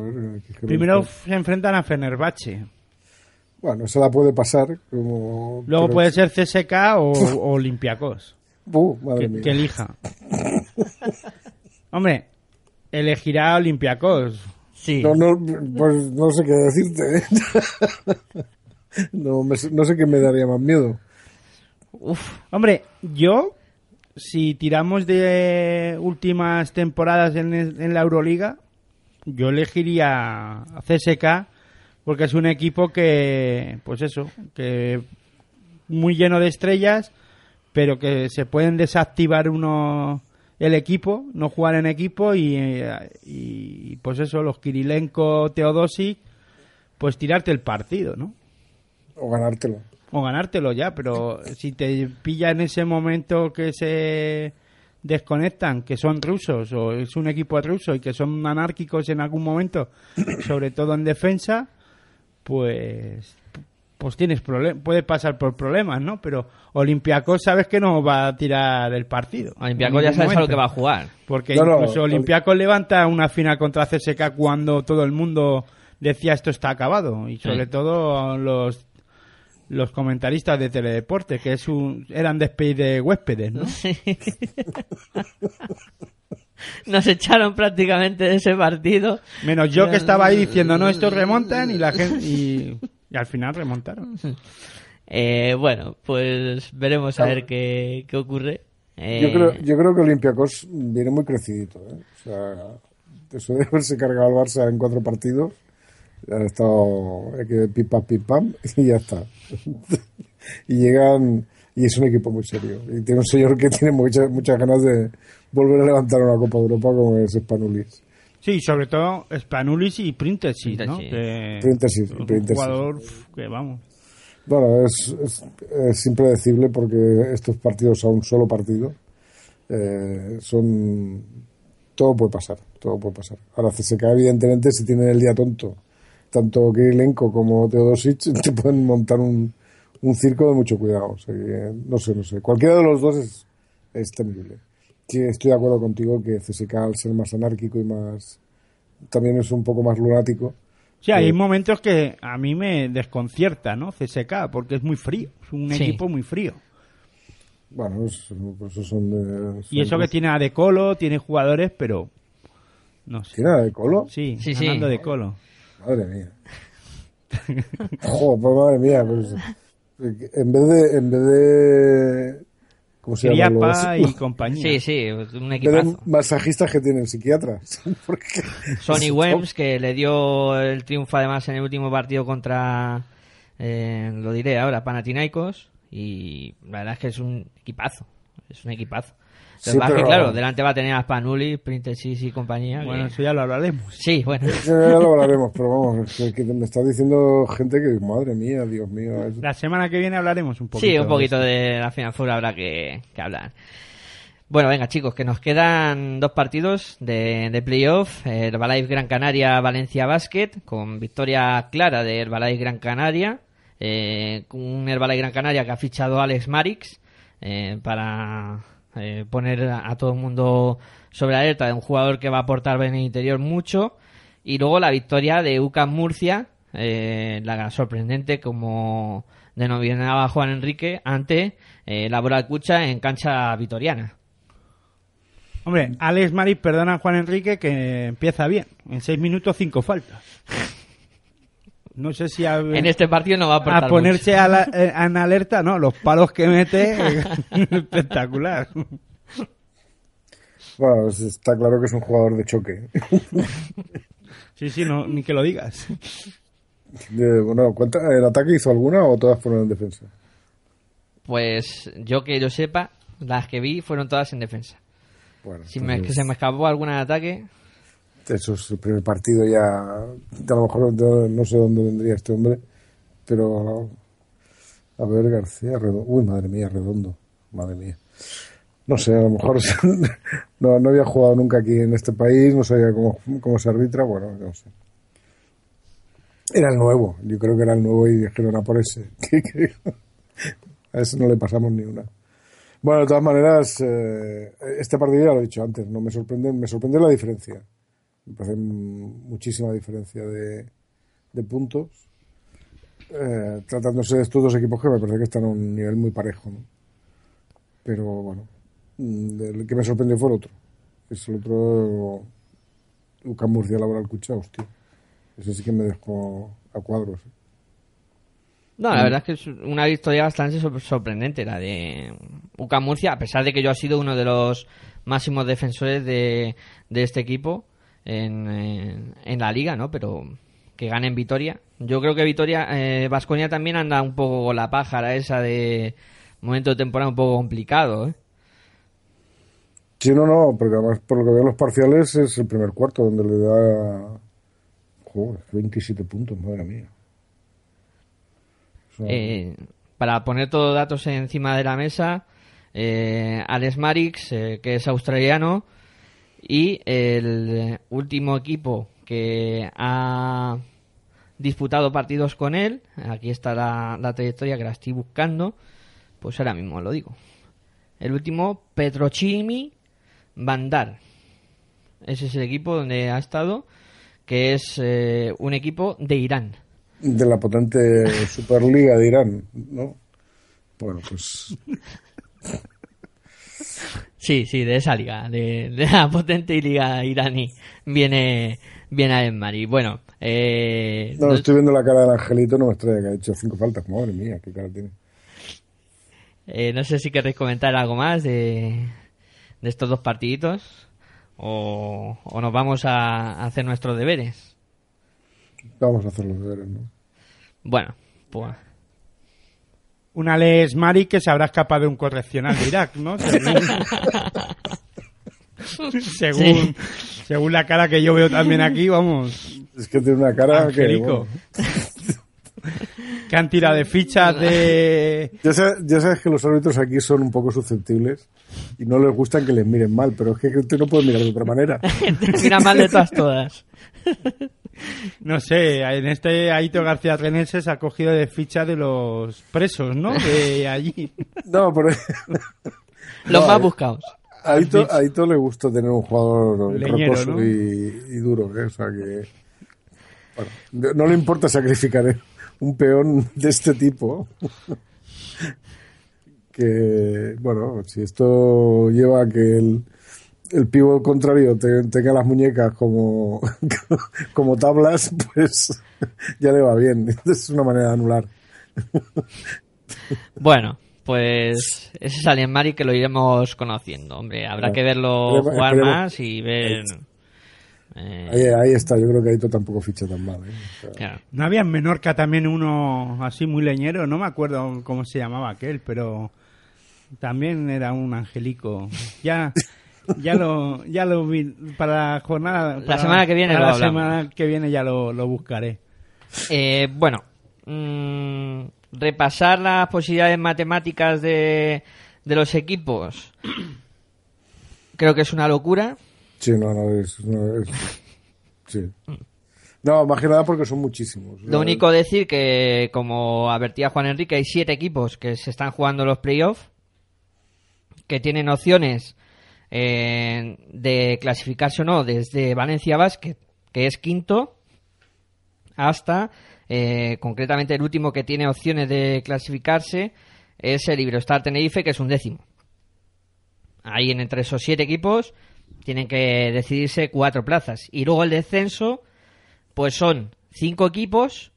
que- Primero se enfrentan a Fenerbahce. Bueno, esa la puede pasar. Como, Luego pero- puede ser CSK o, o Olympiacos. Uh, madre Que, mía. que elija. Hombre, elegirá Olympiacos. Sí. No, no, pues no sé qué decirte. ¿eh? no, me- no sé qué me daría más miedo. Uf, Hombre, yo si tiramos de últimas temporadas en, la Euroliga, yo elegiría a CSK porque es un equipo que, pues eso, que muy lleno de estrellas, pero que se pueden desactivar uno el equipo, no jugar en equipo y, y pues eso, los Kirilenko, Teodosic, pues tirarte el partido, ¿no? O ganártelo. O ganártelo ya, pero si te pilla en ese momento que se desconectan, que son rusos o es un equipo ruso y que son anárquicos en algún momento, sobre todo en defensa, pues pues tienes puede pasar por problemas, ¿no? Pero Olympiacos sabes que no va a tirar el partido. Olympiacos ya sabes a lo que va a jugar. Porque No, no, incluso Ol- Olympiacos levanta una final contra CSK cuando todo el mundo decía esto está acabado y sobre Sí. todo los los comentaristas de Teledeporte que es un, eran despedidos de huéspedes, ¿no? Nos echaron prácticamente de ese partido. Menos yo que estaba ahí diciendo no estos remontan y la gente y, y al final remontaron. Eh, bueno, pues veremos a ver qué, qué ocurre. Eh, Yo creo, yo creo que Olympiacos viene muy crecidito. ¿eh? O sea, eso de haberse cargado al Barça en cuatro partidos, han estado que pim pam, pim pam, y ya está. y llegan, y es un equipo muy serio. Y tiene un señor que tiene muchas muchas ganas de volver a levantar una Copa de Europa como es Spanulis. Sí, sobre todo Spanulis y Printesi, ¿no? Que Printesi, es un Printesi. jugador que vamos. Bueno, es, es, es impredecible porque estos partidos a un solo partido eh, son. Todo puede pasar, todo puede pasar. Ahora, CSK, evidentemente, si tienen el día tonto, tanto Kirilenko como Teodosic, te pueden montar un, un circo de mucho cuidado. O sea no sé, no sé. Cualquiera de los dos es, es temible. Sí, estoy de acuerdo contigo que CSK, al ser más anárquico y más. también es un poco más lunático. Sí, hay Sí. momentos que a mí me desconcierta, ¿no? CSK, porque es muy frío, es un Sí. equipo muy frío. Bueno, es- pues eso son. de- Y eso son- que tiene a De Colo, tiene jugadores, pero no sé. ¿Tiene a De Colo? Sí, Sí, sí. hablando de Colo. Madre mía. Joder, pues madre mía. pues, en vez de. En vez de ¿Cómo se llama? Y compañía. Sí, sí, un en vez de equipazo. masajistas que tienen psiquiatras. Sonny Wems, que le dio el triunfo además en el último partido contra, eh, lo diré ahora, Panathinaikos. Y la verdad es que es un equipazo. Es un equipazo. Lo que Sí, es que, pero- claro, delante va a tener a Spanuli, Printesis y compañía. que- Bueno, eso ya lo hablaremos. Sí, bueno. ya lo hablaremos, pero vamos, que, que me está diciendo gente que, madre mía, Dios mío. es- La semana que viene hablaremos un poquito. Sí, un poquito de de la Final Four habrá que, que hablar. Bueno, venga chicos, que nos quedan dos partidos de, de playoff. Herbalife Gran Canaria, Valencia Basket, con victoria clara de Herbalife Gran Canaria. Eh, con un Herbalife Gran Canaria que ha fichado a Alex Marix eh, para eh, poner a, a todo el mundo sobre alerta de un jugador que va a aportar en el interior mucho. Y luego la victoria de UCAM Murcia, eh, la sorprendente como denominaba Juan Enrique, ante eh, la Bola Cucha en cancha vitoriana. Hombre, Alex Maris perdona a Juan Enrique que empieza bien. En seis minutos, cinco faltas. No sé si a, En este partido no va a ponerse a la- eh, en alerta, no, los palos que mete, espectacular. Bueno, es- está claro que es un jugador de choque. Sí, sí, no, ni que lo digas. Bueno, ¿cuánta- ¿el ataque hizo alguna o todas fueron en defensa? Pues yo que yo sepa, las que vi fueron todas en defensa. Bueno, Si me, que se me escapó alguna de ataque, Eso es el primer partido ya. A lo mejor no, sé dónde vendría este hombre, pero. A ver, García Redondo. Uy, madre mía, Redondo. Madre mía. No sé, a lo mejor no, no había jugado nunca aquí en este país, no sabía cómo, cómo se arbitra, bueno, no sé. Era el nuevo, yo creo que era el nuevo y dijeron a por ese. A ese no le pasamos ni una. Bueno, de todas maneras, eh, este partido ya lo he dicho antes, no me sorprende, me sorprende la diferencia. Me parece muchísima diferencia de, de puntos. Eh, tratándose de estos dos equipos que me parece que están a un nivel muy parejo. Pero bueno, mm, el que me sorprendió fue el otro. Es el otro Lucas Murcia Laboral Cucha, hostia. Ese sí que me dejó a cuadros. ¿eh? No, la verdad es que es una victoria bastante sor- sorprendente la de UCAM Murcia, a pesar de que yo ha sido uno de los máximos defensores de, de este equipo en, en, en la liga, ¿no? Pero que gane en Vitoria. Yo creo que Vitoria, eh, Vasconia también anda un poco con la pájara esa de momento de temporada un poco complicado, ¿eh? Sí, no, no, porque además por lo que veo los parciales es el primer cuarto donde le da. Joder, 27 puntos, madre mía. O sea, Eh, para poner todos los datos encima de la mesa, eh, Alex Marix, eh, que es australiano, y el último equipo que ha disputado partidos con él, aquí está la, la trayectoria que la estoy buscando, pues ahora mismo lo digo. El último, Petrochimi Bandar. Ese es el equipo donde ha estado, que es eh, un equipo de Irán. de la potente Superliga de Irán, ¿no? Bueno, pues Sí, sí, de esa liga, de, de la potente liga iraní, viene, viene a Mari. Bueno, eh, no, no- estoy viendo la cara del angelito, no me extraña que ha hecho cinco faltas. Madre mía, qué cara tiene. eh, no sé si queréis comentar algo más de, de estos dos partiditos o, o nos vamos a, a hacer nuestros deberes. Vamos a hacer los deberes, ¿no? Bueno, pues Un Alex Mari que se habrá escapado de un correccional de Irak, ¿no? Según, según, según la cara que yo veo también aquí, vamos, Es que tiene una cara que... angelico. bueno, Que han tirado de fichas de... ya, sabes, ya sabes que los árbitros aquí son un poco susceptibles y no les gustan que les miren mal, pero es que usted no puede mirar de otra manera. mira mal de todas todas. No sé, en este Aito García Renense se ha cogido de ficha de los presos, ¿no? De allí. No, pero Los No, más eh. buscados. a Aito, a Aito le gusta tener un jugador Leñero, rocoso ¿no? y, y duro, ¿eh? o sea que... Bueno, no le importa sacrificar ¿eh? un peón de este tipo. que, bueno, si esto lleva a que el, el pivo contrario te- tenga las muñecas como, como tablas, pues ya le va bien. Es una manera de anular. Bueno, pues ese es Alien Mari que lo iremos conociendo. Hombre, habrá que verlo Esperemos- jugar esperemos- más y ver. eh, Ahí, ahí está, yo creo que Aito tampoco ficha tan mal. ¿eh? O sea, claro. ¿No había en Menorca también uno así muy leñero? No me acuerdo cómo se llamaba aquel, pero también era un angelico. Ya, ya lo, ya lo vi para la jornada. La semana que viene lo la hablamos. semana que viene ya lo, lo buscaré. Eh, bueno, mm, repasar las posibilidades matemáticas de, de los equipos. Creo que es una locura. Sí, no, no, es, no, es- sí. No, más que nada porque son muchísimos. Lo único decir que, como advertía Juan Enrique, hay siete equipos que se están jugando los playoffs, que tienen opciones eh, de clasificarse o no desde Valencia Basket, que es quinto, hasta eh, concretamente el último que tiene opciones de clasificarse es el Iberostar Tenerife, que es un décimo. Ahí en entre esos siete equipos tienen que decidirse cuatro plazas. Y luego el descenso, pues son cinco equipos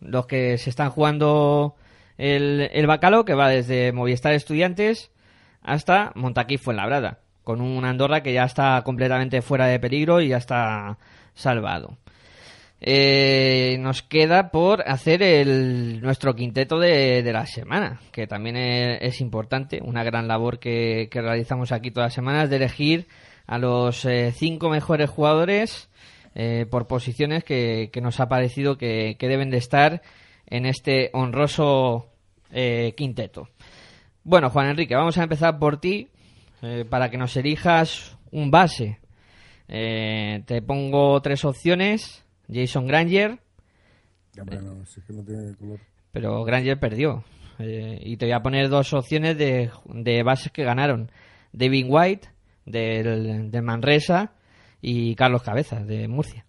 los que se están jugando el, el bacalao, que va desde Movistar Estudiantes hasta Montaquí Fuenlabrada, con un Andorra que ya está completamente fuera de peligro y ya está salvado. Eh, nos queda por hacer el, nuestro quinteto de, de la semana, que también es, es importante, una gran labor que, que realizamos aquí todas las semanas de elegir a los eh, cinco mejores jugadores eh, por posiciones que, que nos ha parecido que, que deben de estar en este honroso eh, quinteto. Bueno, Juan Enrique, vamos a empezar por ti eh, para que nos elijas un base. Eh, te pongo tres opciones. Jason Granger, Ya, bueno, si es que no tiene color. pero Granger perdió. Eh, y te voy a poner dos opciones de, de bases que ganaron. David White, del, de Manresa, y Carlos Cabezas, de Murcia.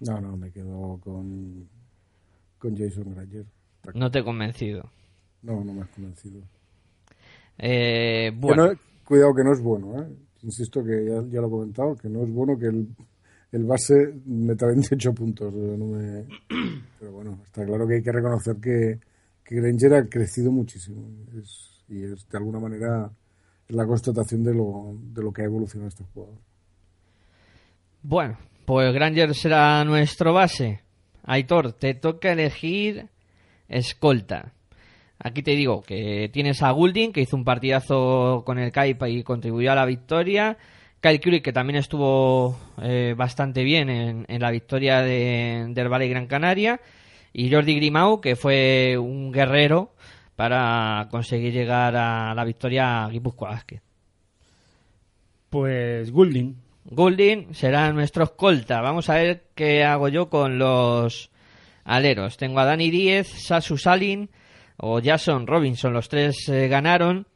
No, no, me quedo con, con Jason Granger. No te he convencido. No, no me has convencido. Eh, Que bueno, no- cuidado que no es bueno, ¿eh? Insisto que ya, ya lo he comentado, que no es bueno que el, el base meta 28 puntos. no me- Pero bueno, está claro que hay que reconocer que, que Granger ha crecido muchísimo. Es- y es de alguna manera es la constatación de lo, de lo que ha evolucionado este jugador. Bueno, pues Granger será nuestro base. Aitor, te toca elegir escolta. Aquí te digo que tienes a Goulding, que hizo un partidazo con el Caipa y contribuyó a la victoria. Kyle Curry, que también estuvo eh, bastante bien en, en la victoria de, del Valle Gran Canaria. Y Jordi Grimau, que fue un guerrero para conseguir llegar a la victoria a Guipúzcoa Basket. Pues Goulding. Goulding será nuestro escolta. Vamos a ver qué hago yo con los aleros. Tengo a Dani Díez, Sasu Salin o Jason Robinson. Los tres eh, ganaron.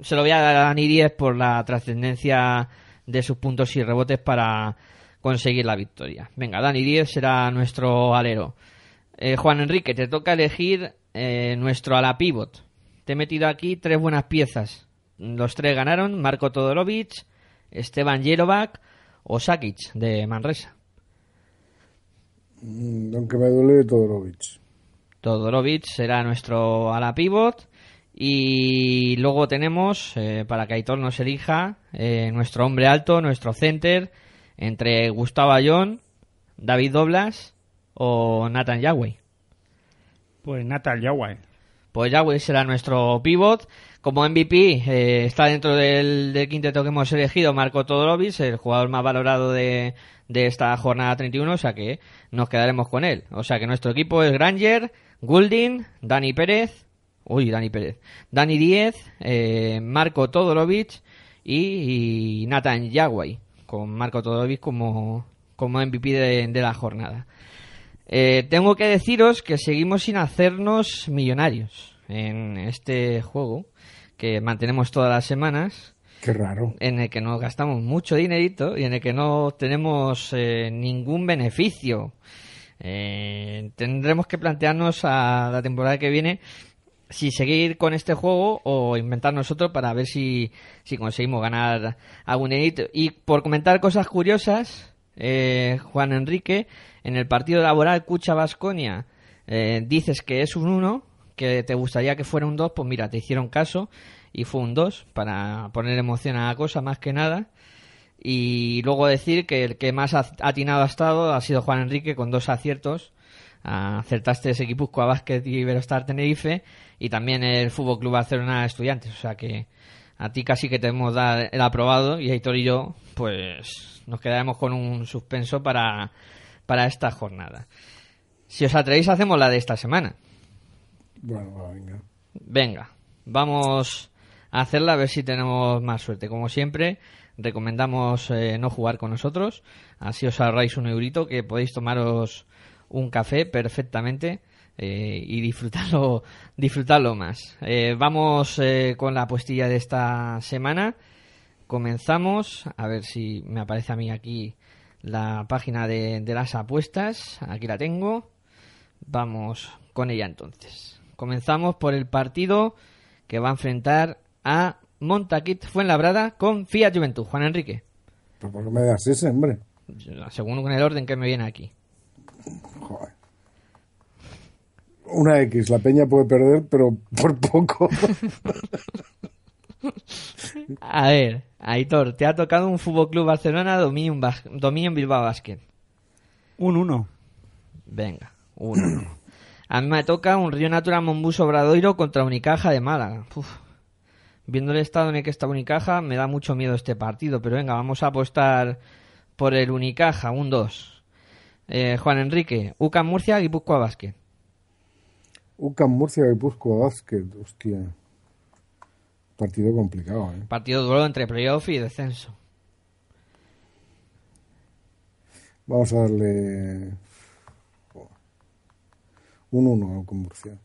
Se lo voy a dar a Dani Díez por la trascendencia de sus puntos y rebotes para conseguir la victoria. Venga, Dani Díez será nuestro alero. Eh, Juan Enrique, te toca elegir eh, nuestro ala pivot. Te he metido aquí tres buenas piezas. Los tres ganaron, Marco Todorovic, Esteban Jerovac o Sakic de Manresa. Mm, Aunque me duele Todorovic. Todorovic será nuestro ala pivot. Y luego tenemos, eh, para que Aitor nos elija, eh, nuestro hombre alto, nuestro center, entre Gustavo Ayón, David Doblas o Nathan Yahweh. Pues Natal Yawai. Pues Yahweh será nuestro pivot. Como MVP eh, está dentro del, del quinteto que hemos elegido Marco Todorovic, el jugador más valorado de, esta jornada 31, o sea que nos quedaremos con él. O sea que nuestro equipo es Granger, Goulding, Dani Pérez, uy, Dani Pérez, Dani Díez, eh, Marco Todorovic y, y Nathan Yahweh, con Marco Todorovic como, como MVP de, de la jornada. Eh, tengo que deciros que seguimos sin hacernos millonarios en este juego que mantenemos todas las semanas, Qué raro. en el que no gastamos mucho dinerito y en el que no tenemos eh, ningún beneficio. Eh, tendremos que plantearnos a la temporada que viene si seguir con este juego o inventar nosotros para ver si, si conseguimos ganar algún dinerito. Y por comentar cosas curiosas, eh, Juan Enrique, en el partido laboral Cucha Vasconia, dices que es un 1, que te gustaría que fuera un 2, pues mira, te hicieron caso y fue un 2 para poner emoción a la cosa más que nada. Y luego decir que el que más atinado ha estado ha sido Juan Enrique con dos aciertos. Acertaste ese Guipúzcoa Basket y Iberostar Tenerife y también el Fútbol Club Barcelona Estudiantes. O sea que a ti casi que te hemos dado el aprobado y Aitor y yo pues nos quedaremos con un suspenso para, para esta jornada. Si os atrevéis hacemos la de esta semana. Bueno, venga. Venga, vamos a hacerla a ver si tenemos más suerte. Como siempre, recomendamos eh, no jugar con nosotros. Así os ahorráis un eurito que podéis tomaros un café perfectamente eh, y disfrutarlo, disfrutarlo más. Eh, vamos eh, con la puestilla de esta semana. Comenzamos. A ver si me aparece a mí aquí la página de, de las apuestas. Aquí la tengo. Vamos con ella entonces. Comenzamos por el partido que va a enfrentar a Montaquit Fuenlabrada con Fiat Juventud. Juan Enrique, ¿Pero por qué me das ese, hombre? según con el orden que me viene aquí. Joder. Una X, la peña puede perder, pero por poco. A ver, Aitor, te ha tocado un Fútbol Club Barcelona Dominion, Bas- Dominion Bilbao Basket. Un 1. Venga, uno. A mí me toca un Río Natural Monbus Obradoiro contra Unicaja de Málaga. Uf. Viendo el estado en el que está Unicaja, me da mucho miedo este partido, pero venga, vamos a apostar por el Unicaja, un 2. Eh, Juan Enrique, UCAM Murcia, Guipúzcoa Basket. UCAM Murcia Guipúzcoa Basket, hostia. Partido complicado, ¿eh? Partido duro entre playoff y descenso. Vamos a darle un 1 con Murcia.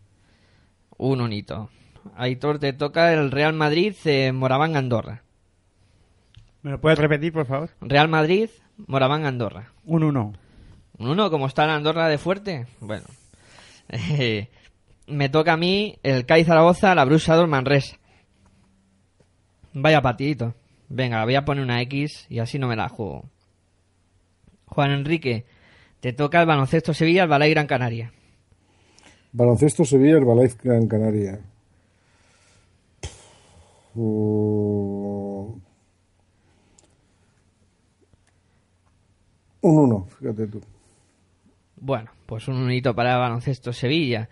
Un unito. Aitor, te toca el Real Madrid, eh, Moraván Andorra. ¿Me lo puedes repetir, por favor? Real Madrid, Moraván Andorra. Un 1. Un uno, como está la Andorra de fuerte. Bueno, eh, me toca a mí el CAI Zaragoza, la Brusador Manresa. Vaya partidito. Venga, voy a poner una X y así no me la juego. Juan Enrique, te toca el baloncesto Sevilla, el Balay Gran Canaria. Baloncesto Sevilla, el Balay Gran Canaria. Uh, un 1, fíjate tú. Bueno, pues un unito para el baloncesto Sevilla.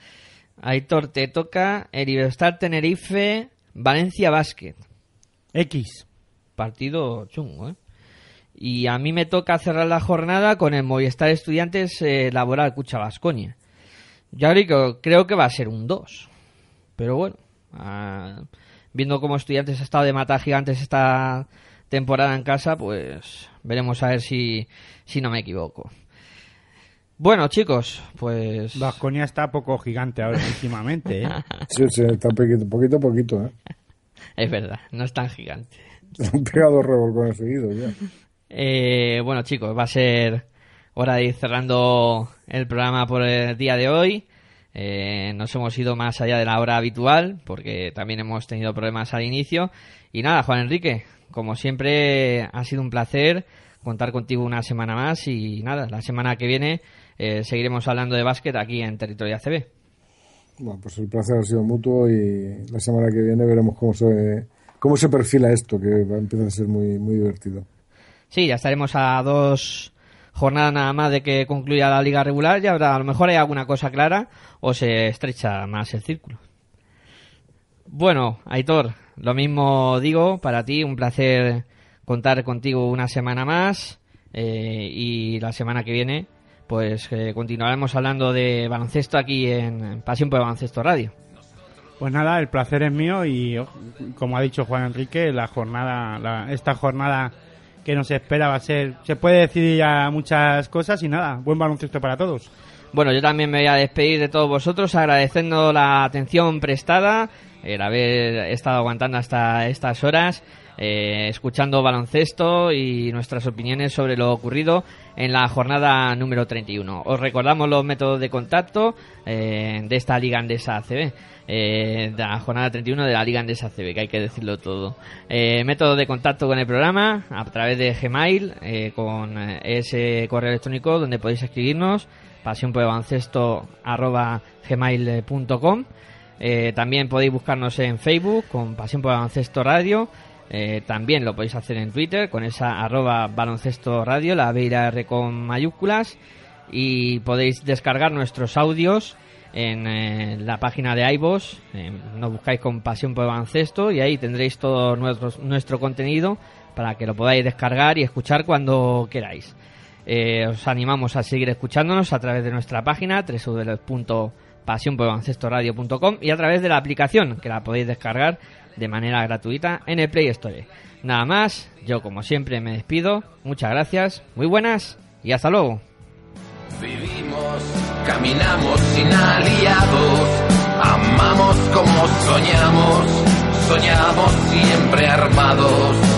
Aitor, te toca el Iberostar Tenerife, Valencia Basket. X. Partido chungo, ¿eh? Y a mí me toca cerrar la jornada con el Movistar Estudiantes eh, Laboral Cucha Vasconia. Yo creo, creo que va a ser un 2. Pero bueno, ah, viendo cómo Estudiantes ha estado de mata gigantes esta temporada en casa, pues veremos a ver si, si no me equivoco. Bueno, chicos, pues. Vasconia está poco gigante ahora últimamente, ¿eh? Sí, sí, está poquito, poquito a poquito, ¿eh? Es verdad, no es tan gigante. Han pegado dos revolcones seguidos ya. Eh, bueno, chicos, va a ser hora de ir cerrando el programa por el día de hoy. Eh, nos hemos ido más allá de la hora habitual porque también hemos tenido problemas al inicio. Y nada, Juan Enrique, como siempre ha sido un placer contar contigo una semana más y nada, la semana que viene eh, seguiremos hablando de básquet aquí en Territorio ACB. Bueno, pues el placer ha sido mutuo y la semana que viene veremos cómo se, cómo se perfila esto, que va a empezar a ser muy, muy divertido. Sí, ya estaremos a dos jornadas nada más de que concluya la liga regular. Ya habrá, a lo mejor hay alguna cosa clara o se estrecha más el círculo. Bueno, Aitor, lo mismo digo para ti, un placer contar contigo una semana más eh, y la semana que viene pues eh, continuaremos hablando de baloncesto aquí en Pasión por Baloncesto Radio. Pues nada, el placer es mío y como ha dicho Juan Enrique, la jornada, la- esta jornada que nos espera va a ser, se puede decidir ya muchas cosas y nada, buen baloncesto para todos. Bueno, yo también me voy a despedir de todos vosotros agradeciendo la atención prestada, el haber estado aguantando hasta estas horas, eh, escuchando baloncesto y nuestras opiniones sobre lo ocurrido en la jornada número 31. Os recordamos los métodos de contacto eh, de esta Liga Andesa ACB. eh, de la jornada 31 de la Liga Andesa ACB, que hay que decirlo todo. Eh, método de contacto con el programa a través de Gmail, eh, con ese correo electrónico donde podéis escribirnos pasión por baloncesto arroba gmail.com Eh, también podéis buscarnos en Facebook con Pasión por Baloncesto Radio. Eh, también lo podéis hacer en Twitter con esa arroba baloncesto radio, la R con mayúsculas. Y podéis descargar nuestros audios en eh, la página de iVoox. Nos buscáis con Pasión por Baloncesto y ahí tendréis todo nuestro, nuestro contenido para que lo podáis descargar y escuchar cuando queráis. Os animamos a seguir escuchándonos a través de nuestra página www.pasionporbaloncestoradio.com y a través de la aplicación que la podéis descargar de manera gratuita en el Play Store. Nada más, yo como siempre me despido. Muchas gracias, muy buenas y hasta luego. Vivimos, caminamos sin aliados, amamos como soñamos, soñamos siempre armados.